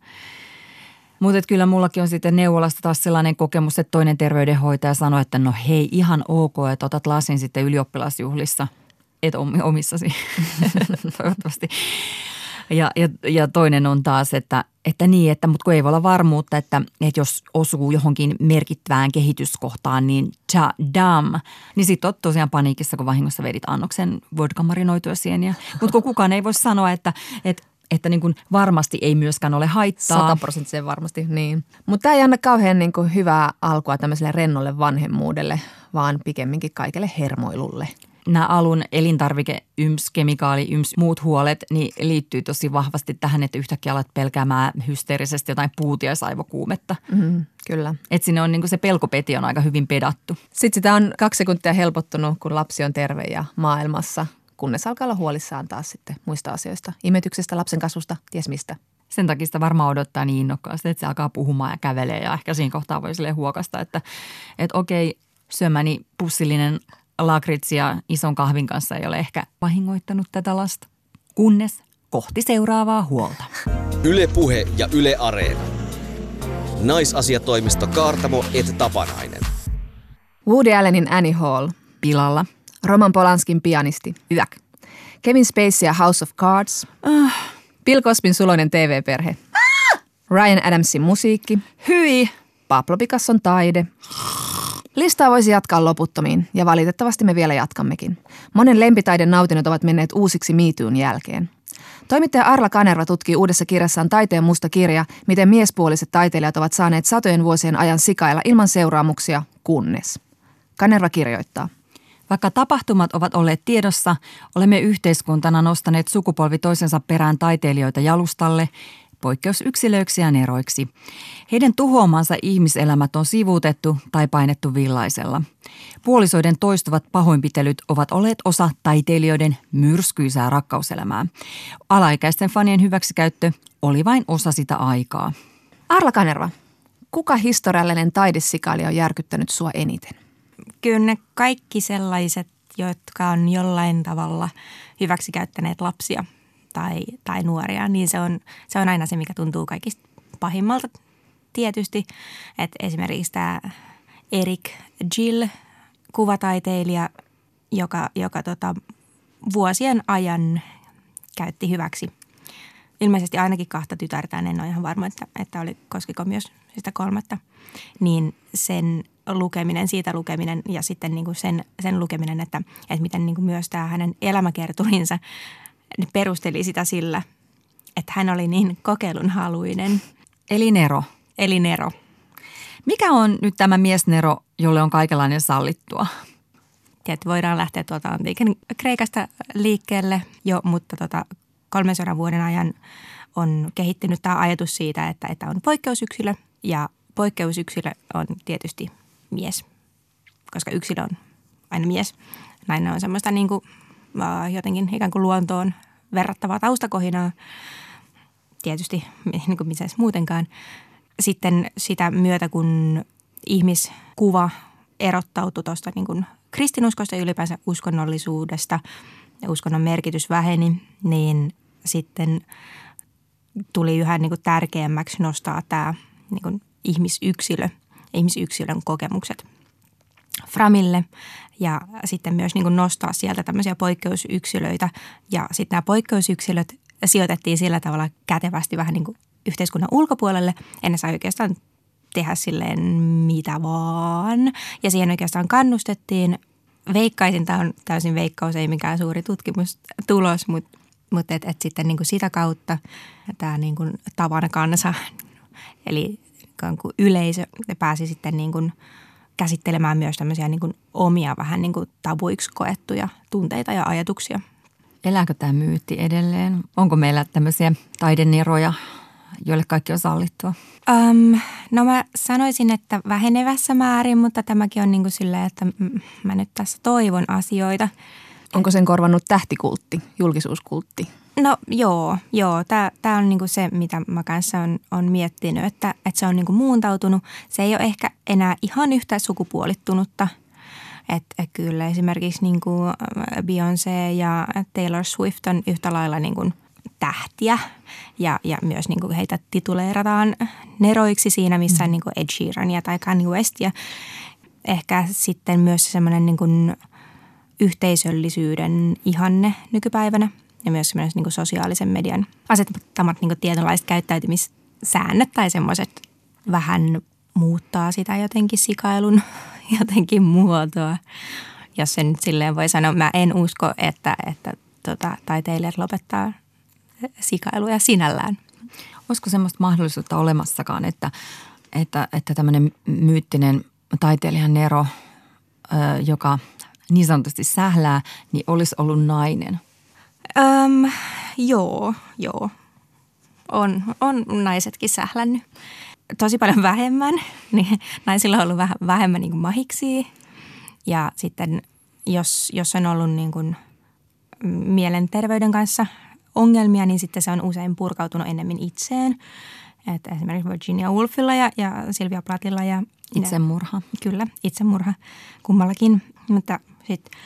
Speaker 2: Mutta kyllä mullakin on sitten neuvolasta taas sellainen kokemus, että toinen terveydenhoitaja sanoi, että no hei ihan ok, että otat lasin sitten ylioppilasjuhlissa, et omissasi toivottavasti. Ja, ja, ja toinen on taas, että, että niin, että mutta kun ei voi olla varmuutta, että, että jos osuu johonkin merkittävään kehityskohtaan, niin cha dam, niin sitten oot tosiaan paniikissa, kun vahingossa vedit annoksen vodka marinoitua sieniä. Mutta kun kukaan ei voi sanoa, että, että että niin kuin varmasti ei myöskään ole haittaa.
Speaker 3: Sataprosenttisen varmasti, niin. Mutta tämä ei anna kauhean niin kuin hyvää alkua tämmöiselle rennolle vanhemmuudelle, vaan pikemminkin kaikelle hermoilulle
Speaker 2: nämä alun elintarvike, yms, kemikaali, yms, muut huolet, niin liittyy tosi vahvasti tähän, että yhtäkkiä alat pelkäämään hysteerisesti jotain puutiaisaivokuumetta.
Speaker 3: Mm, kyllä.
Speaker 2: Että sinne on niin se pelkopeti on aika hyvin pedattu.
Speaker 3: Sitten sitä on kaksi sekuntia helpottunut, kun lapsi on terve ja maailmassa, kunnes alkaa olla huolissaan taas sitten muista asioista. Imetyksestä, lapsen kasvusta, ties mistä.
Speaker 2: Sen takia sitä varmaan odottaa niin innokkaasti, että se alkaa puhumaan ja kävelee ja ehkä siinä kohtaa voi sille huokasta, että, että okei, syömäni pussillinen lakritsia ison kahvin kanssa ei ole ehkä vahingoittanut tätä lasta. Kunnes kohti seuraavaa huolta.
Speaker 1: Yle Puhe ja Yle Areena. Naisasiatoimisto Kaartamo et Tapanainen.
Speaker 3: Woody Allenin Annie Hall.
Speaker 2: Pilalla.
Speaker 3: Roman Polanskin pianisti. Yäk. Kevin Spacey ja House of Cards.
Speaker 2: Uh,
Speaker 3: Bill Cosbyn suloinen TV-perhe. Ryan Adamsin musiikki.
Speaker 2: hyi.
Speaker 3: Pablo Picasson taide. Listaa voisi jatkaa loputtomiin, ja valitettavasti me vielä jatkammekin. Monen lempitaiden nautinnot ovat menneet uusiksi miituun jälkeen. Toimittaja Arla Kanerva tutkii uudessa kirjassaan Taiteen musta kirja, miten miespuoliset taiteilijat ovat saaneet satojen vuosien ajan sikailla ilman seuraamuksia, kunnes. Kanerva kirjoittaa.
Speaker 2: Vaikka tapahtumat ovat olleet tiedossa, olemme yhteiskuntana nostaneet sukupolvi toisensa perään taiteilijoita jalustalle, poikkeusyksilöiksi ja neroiksi. Heidän tuhoamansa ihmiselämät on sivuutettu tai painettu villaisella. Puolisoiden toistuvat pahoinpitelyt ovat olleet osa taiteilijoiden myrskyisää rakkauselämää. Alaikäisten fanien hyväksikäyttö oli vain osa sitä aikaa.
Speaker 3: Arla Kanerva, kuka historiallinen taidesikaali on järkyttänyt sua eniten?
Speaker 5: Kyllä ne kaikki sellaiset, jotka on jollain tavalla hyväksikäyttäneet lapsia tai, tai nuoria, niin se on, se on aina se, mikä tuntuu kaikista pahimmalta tietysti. Että esimerkiksi tämä Erik Jill, kuvataiteilija, joka, joka tota, vuosien ajan käytti hyväksi ilmeisesti ainakin kahta tytärtään, en ole ihan varma, että, että oli, koskiko myös sitä kolmatta, niin sen lukeminen, siitä lukeminen ja sitten niin kuin sen, sen lukeminen, että, että miten niin kuin myös tämä hänen elämäkerturinsa ne perusteli sitä sillä, että hän oli niin kokeilunhaluinen,
Speaker 2: Eli Nero.
Speaker 5: eli Nero.
Speaker 2: Mikä on nyt tämä miesnero, jolle on kaikenlainen sallittua?
Speaker 5: Tiedät, voidaan lähteä tuolta antiikin Kreikasta liikkeelle jo, mutta tota, 300 vuoden ajan on kehittynyt tämä ajatus siitä, että, että on poikkeusyksilö ja poikkeusyksilö on tietysti mies, koska yksilö on aina mies. Nainen on semmoista niin kuin, jotenkin ikään kuin luontoon verrattavaa taustakohinaa, tietysti niin kuin missä muutenkaan. Sitten sitä myötä, kun ihmiskuva erottautui tuosta niin kuin kristinuskosta ja ylipäänsä uskonnollisuudesta ja uskonnon merkitys väheni, niin sitten tuli yhä niin kuin tärkeämmäksi nostaa tämä niin kuin ihmisyksilö, ihmisyksilön kokemukset Framille ja sitten myös niin nostaa sieltä tämmöisiä poikkeusyksilöitä ja sitten nämä poikkeusyksilöt sijoitettiin sillä tavalla kätevästi vähän niin kuin yhteiskunnan ulkopuolelle. Ennen sai oikeastaan tehdä silleen mitä vaan ja siihen oikeastaan kannustettiin. Veikkaisin, tämä on täysin veikkaus, ei mikään suuri tutkimustulos, mutta mutta et, et sitten niin kuin sitä kautta tämä niin kuin tavan kansa, eli kuin yleisö pääsi sitten niin kuin käsittelemään myös tämmöisiä niin kuin omia vähän niin kuin tabuiksi koettuja tunteita ja ajatuksia.
Speaker 2: Elääkö tämä myytti edelleen? Onko meillä tämmöisiä taideneroja, joille kaikki on sallittua?
Speaker 5: Um, no mä sanoisin, että vähenevässä määrin, mutta tämäkin on niin kuin silleen, että mä nyt tässä toivon asioita –
Speaker 3: Onko sen korvannut tähtikultti, julkisuuskultti?
Speaker 5: No joo, joo. Tämä on niinku se, mitä mä kanssa on, on miettinyt, että, että se on niinku muuntautunut. Se ei ole ehkä enää ihan yhtä sukupuolittunutta. Että et kyllä esimerkiksi niinku Beyoncé ja Taylor Swift on yhtä lailla niinku tähtiä ja, ja myös niinku heitä tituleerataan neroiksi siinä, missä mm. niinku Ed Sheerania tai Kanye Westia. Ehkä sitten myös semmoinen niinku yhteisöllisyyden ihanne nykypäivänä ja myös niin sosiaalisen median asettamat niin tietynlaiset käyttäytymissäännöt tai semmoiset vähän muuttaa sitä jotenkin sikailun jotenkin muotoa. Jos se nyt silleen voi sanoa, mä en usko, että, että tota, taiteilijat lopettaa sikailuja sinällään.
Speaker 2: Olisiko semmoista mahdollisuutta olemassakaan, että, että, että tämmöinen myyttinen taiteilijan Nero, joka niin sanotusti sählää, niin olisi ollut nainen?
Speaker 5: Öm, joo, joo. On, on naisetkin sählännyt. Tosi paljon vähemmän. Niin naisilla on ollut vähän vähemmän niin kuin mahiksi. Ja sitten jos, jos on ollut niin kuin mielenterveyden kanssa ongelmia, niin sitten se on usein purkautunut enemmän itseen. Et esimerkiksi Virginia Woolfilla ja, ja Silvia Platilla. Ja,
Speaker 2: itsemurha.
Speaker 5: Ja, kyllä, itsemurha kummallakin – Mutta sitten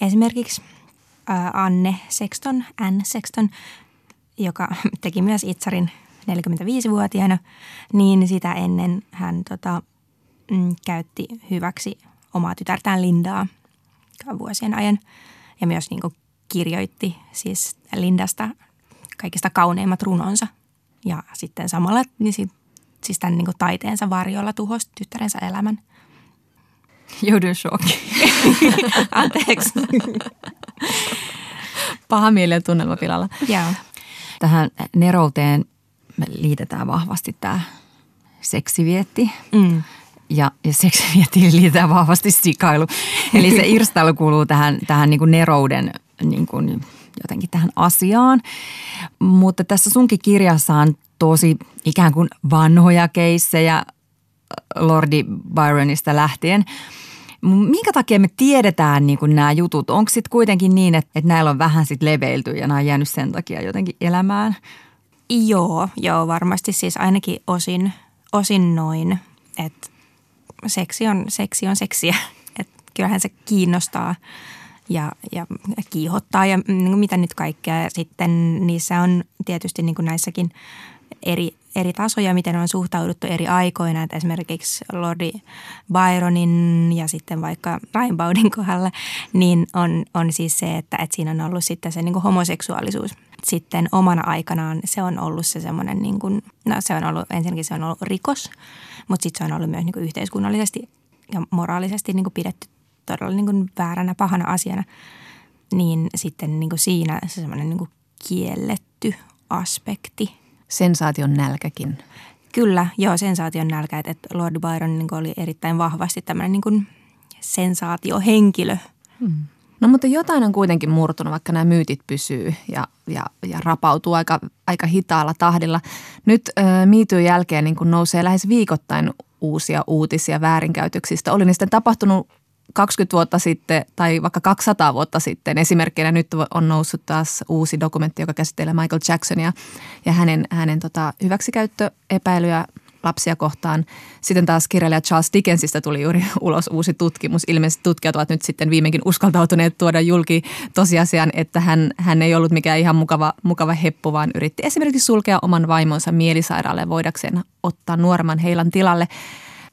Speaker 5: esimerkiksi Anne Sexton, Anne Sexton, joka teki myös Itsarin 45-vuotiaana, niin sitä ennen hän tota, mm, käytti hyväksi omaa tytärtään Lindaa vuosien ajan ja myös niin kuin kirjoitti siis Lindasta kaikista kauneimmat runonsa. Ja sitten samalla niin siis tämän niin kuin taiteensa varjolla tuhosi tyttärensä elämän.
Speaker 2: Joudun.
Speaker 5: Anteeksi.
Speaker 3: Paha mieli tunnelma pilalla.
Speaker 5: Joo.
Speaker 2: Tähän nerouteen me liitetään vahvasti tämä seksivietti.
Speaker 5: Mm.
Speaker 2: Ja, ja seksiviettiin liitetään vahvasti sikailu. Eli se irstailu kuuluu tähän, tähän niin kuin nerouden niin kuin jotenkin tähän asiaan. Mutta tässä sunkin kirjassa on tosi ikään kuin vanhoja keissejä Lordi Byronista lähtien. Minkä takia me tiedetään niin nämä jutut? Onko sitten kuitenkin niin, että, että näillä on vähän sit leveilty ja nämä on jäänyt sen takia jotenkin elämään?
Speaker 5: Joo, joo, varmasti siis ainakin osin, osin noin, että seksi on, seksi on seksiä. Että kyllähän se kiinnostaa ja, ja kiihottaa ja niin mitä nyt kaikkea. Sitten niissä on tietysti niin kuin näissäkin eri, eri tasoja, miten on suhtauduttu eri aikoina. Että esimerkiksi Lordi Byronin ja sitten vaikka Rainbaudin kohdalla, niin on, on siis se, että, että siinä on ollut sitten se niin kuin homoseksuaalisuus. Sitten omana aikanaan se on ollut se semmoinen, niin kuin, no se on ollut, ensinnäkin se on ollut rikos, mutta sitten se on ollut myös niin kuin yhteiskunnallisesti ja moraalisesti niin kuin pidetty todella niin kuin vääränä, pahana asiana, niin sitten niin kuin siinä se semmoinen niin kuin kielletty aspekti.
Speaker 3: Sensaation nälkäkin.
Speaker 5: Kyllä, joo, sensaation nälkä, että Lord Byron niin oli erittäin vahvasti tämmöinen niin kuin sensaatiohenkilö.
Speaker 3: Hmm. No mutta jotain on kuitenkin murtunut, vaikka nämä myytit pysyy ja, ja, ja rapautuu aika, aika hitaalla tahdilla. Nyt äh, miityyn jälkeen niin kun nousee lähes viikoittain uusia uutisia väärinkäytöksistä. Oli ne sitten tapahtunut 20 vuotta sitten tai vaikka 200 vuotta sitten. Esimerkkinä nyt on noussut taas uusi dokumentti, joka käsittelee Michael Jacksonia ja hänen, hänen tota, hyväksikäyttöepäilyä lapsia kohtaan. Sitten taas kirjailija Charles Dickensistä tuli juuri ulos uusi tutkimus. Ilmeisesti tutkijat ovat nyt sitten viimeinkin uskaltautuneet tuoda julki tosiasian, että hän, hän ei ollut mikään ihan mukava, mukava heppu, vaan yritti esimerkiksi sulkea oman vaimonsa mielisairaalle voidakseen ottaa nuoremman heilan tilalle.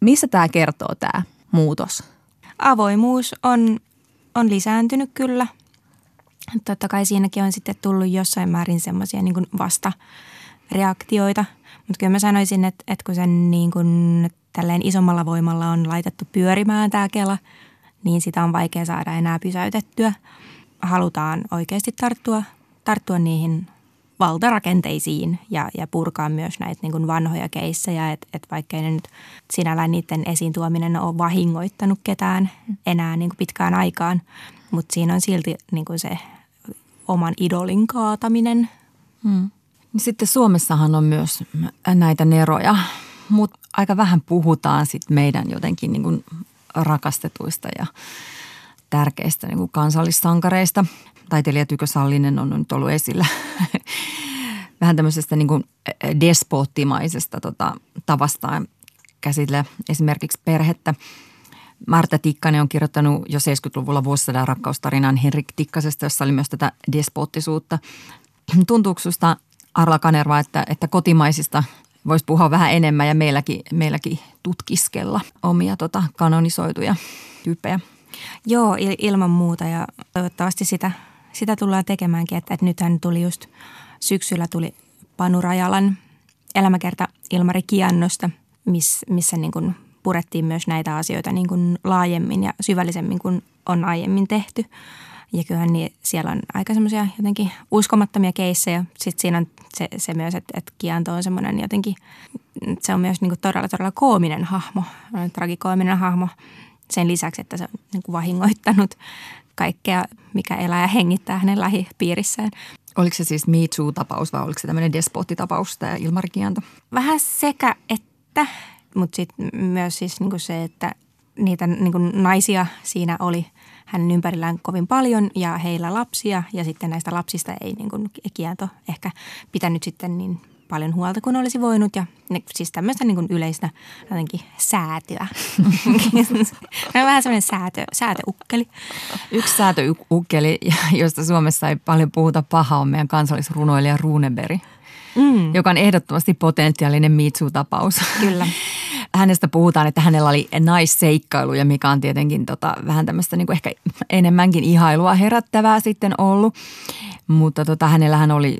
Speaker 3: Missä tämä kertoo tämä muutos?
Speaker 5: Avoimuus on, on lisääntynyt kyllä. Totta kai siinäkin on sitten tullut jossain määrin semmoisia niin vastareaktioita. Mutta kyllä mä sanoisin, että, että kun sen niin kuin tälleen isommalla voimalla on laitettu pyörimään tämä kela, niin sitä on vaikea saada enää pysäytettyä. Halutaan oikeasti tarttua, tarttua niihin valtarakenteisiin ja, ja purkaa myös näitä niin kuin vanhoja keissejä, että et vaikka ei ne nyt sinällään niiden esiin tuominen ole vahingoittanut ketään enää niin kuin pitkään aikaan, mutta siinä on silti niin kuin se oman idolin kaataminen.
Speaker 2: Hmm. Sitten Suomessahan on myös näitä neroja, mutta aika vähän puhutaan sit meidän jotenkin niin kuin rakastetuista ja tärkeistä niin kuin kansallissankareista taiteilija Tykö Sallinen on nyt ollut esillä vähän tämmöisestä niin kuin despoottimaisesta tota, tavastaan käsitellä esimerkiksi perhettä. Marta Tikkanen on kirjoittanut jo 70-luvulla vuosisadan rakkaustarinan Henrik Tikkasesta, jossa oli myös tätä despoottisuutta. Tuntuuko sinusta Arla Kanerva, että, että kotimaisista voisi puhua vähän enemmän ja meilläkin, meilläkin tutkiskella omia tota, kanonisoituja tyyppejä?
Speaker 5: Joo, ilman muuta ja toivottavasti sitä sitä tullaan tekemäänkin, että, että nythän tuli just syksyllä tuli Panu Rajalan elämäkerta Ilmari Kiannosta, miss, missä niin kuin purettiin myös näitä asioita niin kuin laajemmin ja syvällisemmin kuin on aiemmin tehty. Ja kyllähän niin siellä on aika semmoisia jotenkin uskomattomia keissejä. Sitten siinä on se, se myös, että, että Kianto on semmoinen jotenkin, se on myös niin kuin todella, todella koominen hahmo, tragikoominen hahmo. Sen lisäksi, että se on niin kuin vahingoittanut kaikkea, mikä elää ja hengittää hänen lähipiirissään.
Speaker 2: Oliko se siis Me Too-tapaus vai oliko se tämmöinen despottitapaus tämä Ilmari Kianto?
Speaker 5: Vähän sekä että, mutta sitten myös siis niinku se, että niitä niinku naisia siinä oli hänen ympärillään kovin paljon ja heillä lapsia ja sitten näistä lapsista ei niinku Kianto ehkä pitänyt sitten niin paljon huolta kuin olisi voinut ja ne, siis tämmöistä niin kuin yleistä jotenkin säätöä. on vähän semmoinen säätö, sääteukkeli.
Speaker 2: Yksi säätöykkeli, josta Suomessa ei paljon puhuta pahaa, on meidän kansallisrunoilija Runeberg, mm. joka on ehdottomasti potentiaalinen Mitsu-tapaus.
Speaker 5: Kyllä.
Speaker 2: Hänestä puhutaan, että hänellä oli naisseikkailuja, mikä on tietenkin tota, vähän tämmöistä niin kuin ehkä enemmänkin ihailua herättävää sitten ollut. Mutta tota, hänellähän oli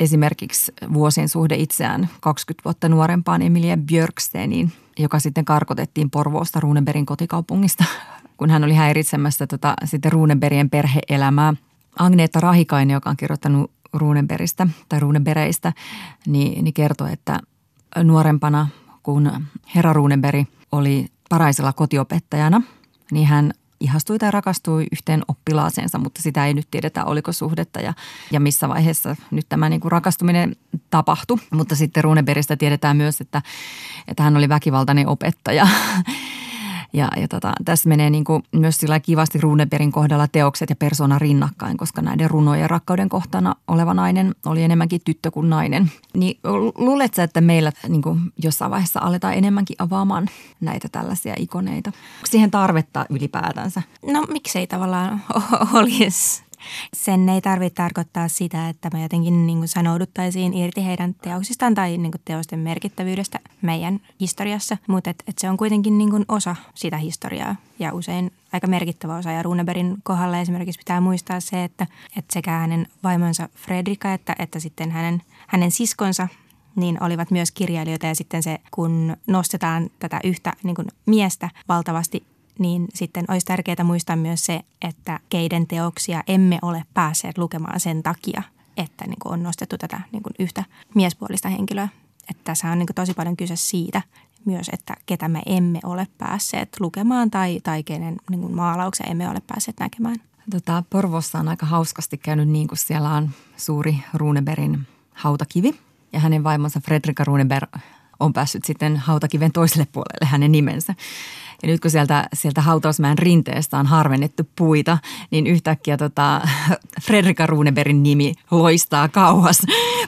Speaker 2: esimerkiksi vuosien suhde itseään 20 vuotta nuorempaan Emilia Björksteniin, joka sitten karkotettiin Porvoosta Runeberin kotikaupungista, kun hän oli häiritsemässä tota, sitten Runeberien perheelämää. Agneetta Rahikainen, joka on kirjoittanut Runeberistä tai Runebereistä, niin, niin kertoi, että nuorempana kun herra Runeberg oli paraisella kotiopettajana, niin hän ihastui tai rakastui yhteen oppilaaseensa, mutta sitä ei nyt tiedetä, oliko suhdetta ja, ja missä vaiheessa nyt tämä niin kuin rakastuminen tapahtui. Mutta sitten Runebergistä tiedetään myös, että, että hän oli väkivaltainen opettaja Ja, ja tota, tässä menee niin kuin myös sillä kivasti Runeberin kohdalla teokset ja persona rinnakkain, koska näiden runojen rakkauden kohtana oleva nainen oli enemmänkin tyttö kuin nainen. Niin luuletko että meillä niin kuin jossain vaiheessa aletaan enemmänkin avaamaan näitä tällaisia ikoneita? Onko siihen tarvetta ylipäätänsä?
Speaker 5: No miksei tavallaan olisi? Sen ei tarvitse tarkoittaa sitä, että me jotenkin niin kuin sanouduttaisiin irti heidän teoksistaan tai niin kuin teosten merkittävyydestä meidän historiassa, mutta et, et se on kuitenkin niin kuin osa sitä historiaa ja usein aika merkittävä osa. Ja Runeberin kohdalla esimerkiksi pitää muistaa se, että, että sekä hänen vaimonsa Fredrika että, että sitten hänen, hänen siskonsa niin olivat myös kirjailijoita ja sitten se, kun nostetaan tätä yhtä niin kuin miestä valtavasti niin sitten olisi tärkeää muistaa myös se, että keiden teoksia emme ole päässeet lukemaan sen takia, että niin kuin on nostettu tätä niin kuin yhtä miespuolista henkilöä. Että tässä on niin kuin tosi paljon kyse siitä myös, että ketä me emme ole päässeet lukemaan tai, tai kenen niin kuin maalauksia emme ole päässeet näkemään.
Speaker 2: Tota, Porvossa on aika hauskasti käynyt niin, kun siellä on suuri Runeberin hautakivi ja hänen vaimonsa Fredrika Runeberg on päässyt sitten hautakiven toiselle puolelle hänen nimensä. Ja nyt kun sieltä, sieltä hautausmäen rinteestä on harvennettu puita, niin yhtäkkiä tota, Fredrika Runeberin nimi loistaa kauas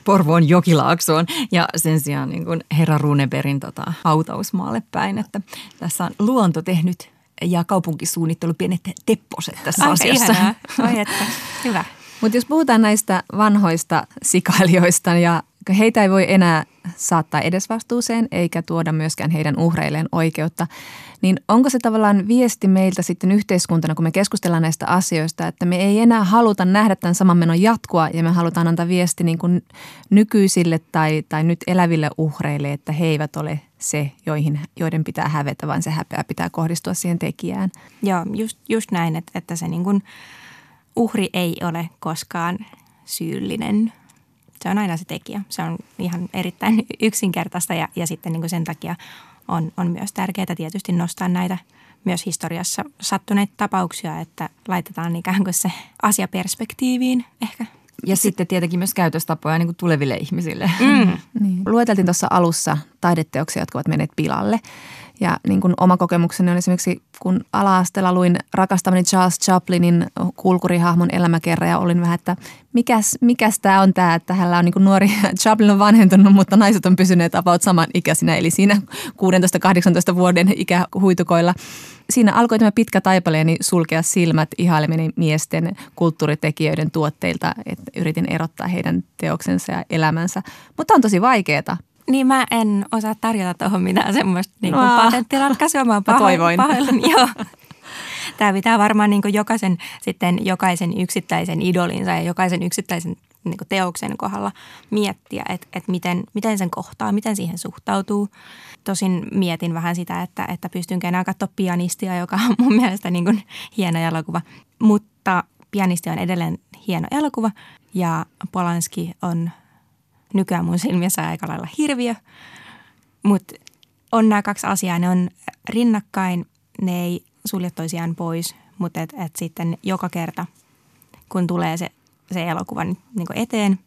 Speaker 2: Porvoon jokilaaksoon ja sen sijaan niin kuin herra Runeberin tota, hautausmaalle päin. Että tässä on luonto tehnyt ja kaupunkisuunnittelu pienet tepposet tässä
Speaker 5: Aika
Speaker 2: asiassa.
Speaker 5: Ihanaa. Oi, että, hyvä.
Speaker 3: Mutta jos puhutaan näistä vanhoista sikailijoista ja heitä ei voi enää saattaa edesvastuuseen eikä tuoda myöskään heidän uhreilleen oikeutta, niin onko se tavallaan viesti meiltä sitten yhteiskuntana, kun me keskustellaan näistä asioista, että me ei enää haluta nähdä tämän saman menon jatkua ja me halutaan antaa viesti niin kuin nykyisille tai, tai nyt eläville uhreille, että he eivät ole se, joihin, joiden pitää hävetä, vaan se häpeä pitää kohdistua siihen tekijään.
Speaker 5: Joo, just, just näin, että, että se niin kuin uhri ei ole koskaan syyllinen – se on aina se tekijä. Se on ihan erittäin yksinkertaista ja, ja sitten niin kuin sen takia on, on myös tärkeää tietysti nostaa näitä myös historiassa sattuneita tapauksia, että laitetaan ikään kuin se asia perspektiiviin ehkä.
Speaker 2: Ja sitten tietenkin myös käytöstapoja niin kuin tuleville ihmisille.
Speaker 5: Mm.
Speaker 3: Niin. Lueteltiin tuossa alussa taideteoksia, jotka ovat menneet pilalle. Ja niin kuin oma kokemukseni on esimerkiksi, kun ala-asteella luin rakastamani Charles Chaplinin kulkurihahmon elämäkerran ja olin vähän, että mikäs, mikäs tämä on tämä, että hänellä on niin kuin nuori, Chaplin on vanhentunut, mutta naiset on pysyneet about saman ikäisinä, eli siinä 16-18 vuoden ikähuitukoilla. Siinä alkoi tämä pitkä taipaleeni sulkea silmät ihaileminen miesten kulttuuritekijöiden tuotteilta, että yritin erottaa heidän teoksensa ja elämänsä. Mutta on tosi vaikeaa.
Speaker 5: Niin mä en osaa tarjota tuohon mitään semmoista niin
Speaker 3: Aa.
Speaker 5: patenttiratkaisua. Mä,
Speaker 3: Mä toivoin.
Speaker 5: Pahoillani, joo. Tämä pitää varmaan niin jokaisen, sitten jokaisen yksittäisen idolinsa ja jokaisen yksittäisen niin teoksen kohdalla miettiä, että, että miten, miten sen kohtaa, miten siihen suhtautuu. Tosin mietin vähän sitä, että, että pystynkö enää katsoa pianistia, joka on mun mielestä niin kuin hieno elokuva. Mutta pianisti on edelleen hieno elokuva ja Polanski on nykyään mun silmissä aika lailla hirviö. Mutta on nämä kaksi asiaa, ne on rinnakkain, ne ei sulje toisiaan pois, mutta et, et sitten joka kerta, kun tulee se, se elokuva niin eteen,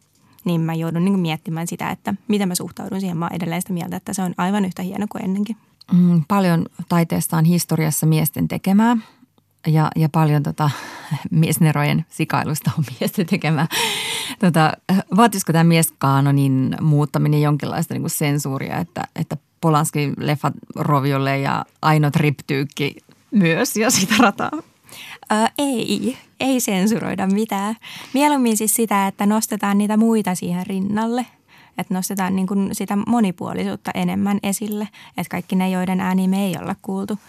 Speaker 5: niin mä joudun niin miettimään sitä, että miten mä suhtaudun siihen. Mä oon edelleen sitä mieltä, että se on aivan yhtä hieno kuin ennenkin.
Speaker 2: Mm, paljon taiteesta on historiassa miesten tekemää. Ja, ja paljon tota, miesnerojen sikailusta on miesten tekemää. Tota, vaatisiko tämä mieskaanonin muuttaminen jonkinlaista niin kuin sensuuria, että, että Polanski leffat roviolle ja Aino Triptyykki myös ja sitä rataa?
Speaker 5: Ö, ei, ei sensuroida mitään. Mieluummin siis sitä, että nostetaan niitä muita siihen rinnalle. Että nostetaan niin kuin sitä monipuolisuutta enemmän esille. Että kaikki ne, joiden ääni me ei olla kuultu,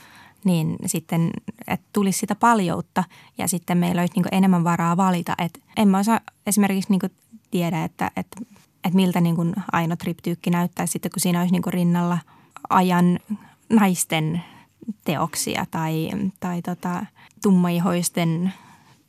Speaker 5: niin sitten, että tulisi sitä paljoutta ja sitten meillä olisi niin enemmän varaa valita. Että en mä osaa esimerkiksi niin tiedä, että, että, että miltä niin Aino Triptyykki näyttää sitten, kun siinä olisi niin rinnalla ajan naisten teoksia tai, tai tota, tummaihoisten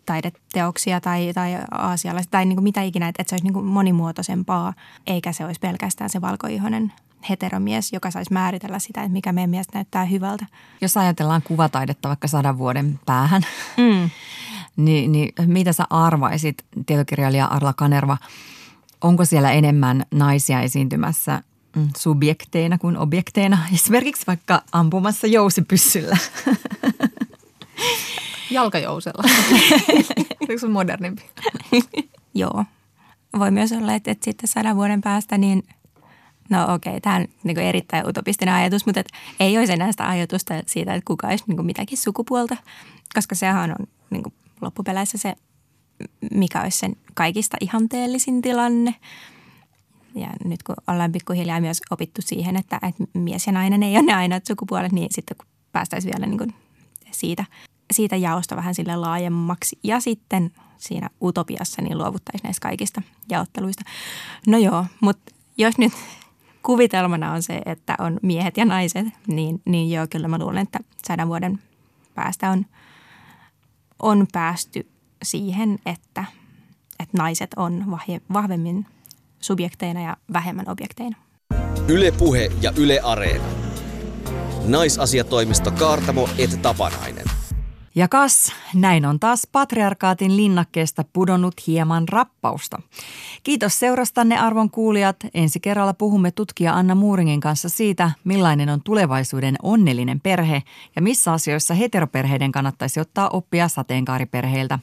Speaker 5: taideteoksia tai, tai aasialaista tai niin mitä ikinä, että se olisi niin monimuotoisempaa, eikä se olisi pelkästään se valkoihoinen heteromies, joka saisi määritellä sitä, että mikä meidän mielestä näyttää hyvältä.
Speaker 2: Jos ajatellaan kuvataidetta vaikka sadan vuoden päähän,
Speaker 5: Mm.
Speaker 2: niin, niin mitä sä arvaisit, tietokirjailija Arla Kanerva, onko siellä enemmän naisia esiintymässä mm, subjekteina kuin objekteina, esimerkiksi vaikka ampumassa jousipyssyllä?
Speaker 3: Jalkajousella. Eikö se modernimpi?
Speaker 5: Joo. Voi myös olla, että, että sitten sadan vuoden päästä niin No okei, okay, tämä on niin erittäin utopistinen ajatus, mutta et ei olisi enää sitä ajatusta siitä, että kuka olisi niin mitäkin sukupuolta, koska sehän on niin loppupeleissä se, mikä olisi sen kaikista ihanteellisin tilanne. Ja nyt kun ollaan pikkuhiljaa myös opittu siihen, että, että mies ja nainen ei ole ne ainoat sukupuolet, niin sitten kun päästäisiin vielä niin kuin siitä, siitä jaosta vähän sille laajemmaksi ja sitten siinä utopiassa niin luovuttaisiin näistä kaikista jaotteluista. No joo, mutta jos nyt kuvitelmana on se, että on miehet ja naiset, niin, niin joo, kyllä mä luulen, että sadan vuoden päästä on, on päästy siihen, että, että naiset on vahvemmin subjekteina ja vähemmän objekteina.
Speaker 1: Yle Puhe ja Yle Areena. Naisasiatoimisto Kaartamo et Tapanainen.
Speaker 2: Ja kas, näin on taas patriarkaatin linnakkeesta pudonnut hieman rappausta. Kiitos seurastanne arvon kuulijat. Ensi kerralla puhumme tutkija Anna Muuringin kanssa siitä, millainen on tulevaisuuden onnellinen perhe ja missä asioissa heteroperheiden kannattaisi ottaa oppia sateenkaariperheiltä.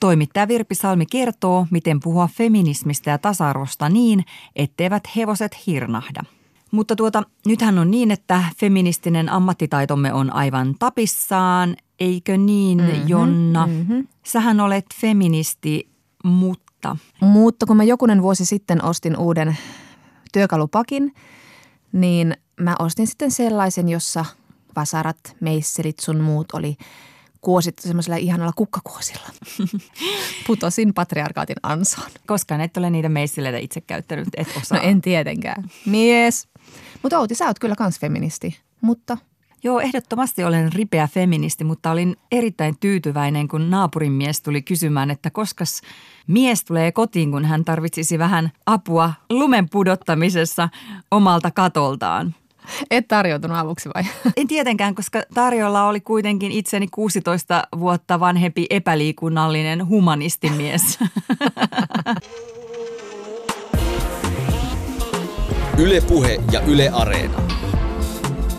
Speaker 2: Toimittaja Virpi Salmi kertoo, miten puhua feminismistä ja tasa-arvosta niin, etteivät hevoset hirnahda. Mutta tuota, nythän on niin, että feministinen ammattitaitomme on aivan tapissaan, eikö niin mm-hmm, Jonna? Mm-hmm. Sähän olet feministi, mutta...
Speaker 3: Mutta kun mä jokunen vuosi sitten ostin uuden työkalupakin, niin mä ostin sitten sellaisen, jossa vasarat, meisselit sun muut oli kuosittu semmoisella ihanalla kukkakuosilla. Putosin patriarkaatin ansaan.
Speaker 2: Koska et ole niitä meissileitä itse käyttänyt, et osaa.
Speaker 3: No en tietenkään. Mies. Mutta Outi, sä oot kyllä kans feministi, mutta
Speaker 2: Joo, ehdottomasti olen ripeä feministi, mutta olin erittäin tyytyväinen, kun naapurin mies tuli kysymään, että koska mies tulee kotiin, kun hän tarvitsisi vähän apua lumen pudottamisessa omalta katoltaan.
Speaker 3: Et tarjoutunut avuksi vai?
Speaker 2: En tietenkään, koska tarjolla oli kuitenkin itseni 16 vuotta vanhempi epäliikunnallinen humanistimies.
Speaker 1: Yle Puhe ja Yle Areena.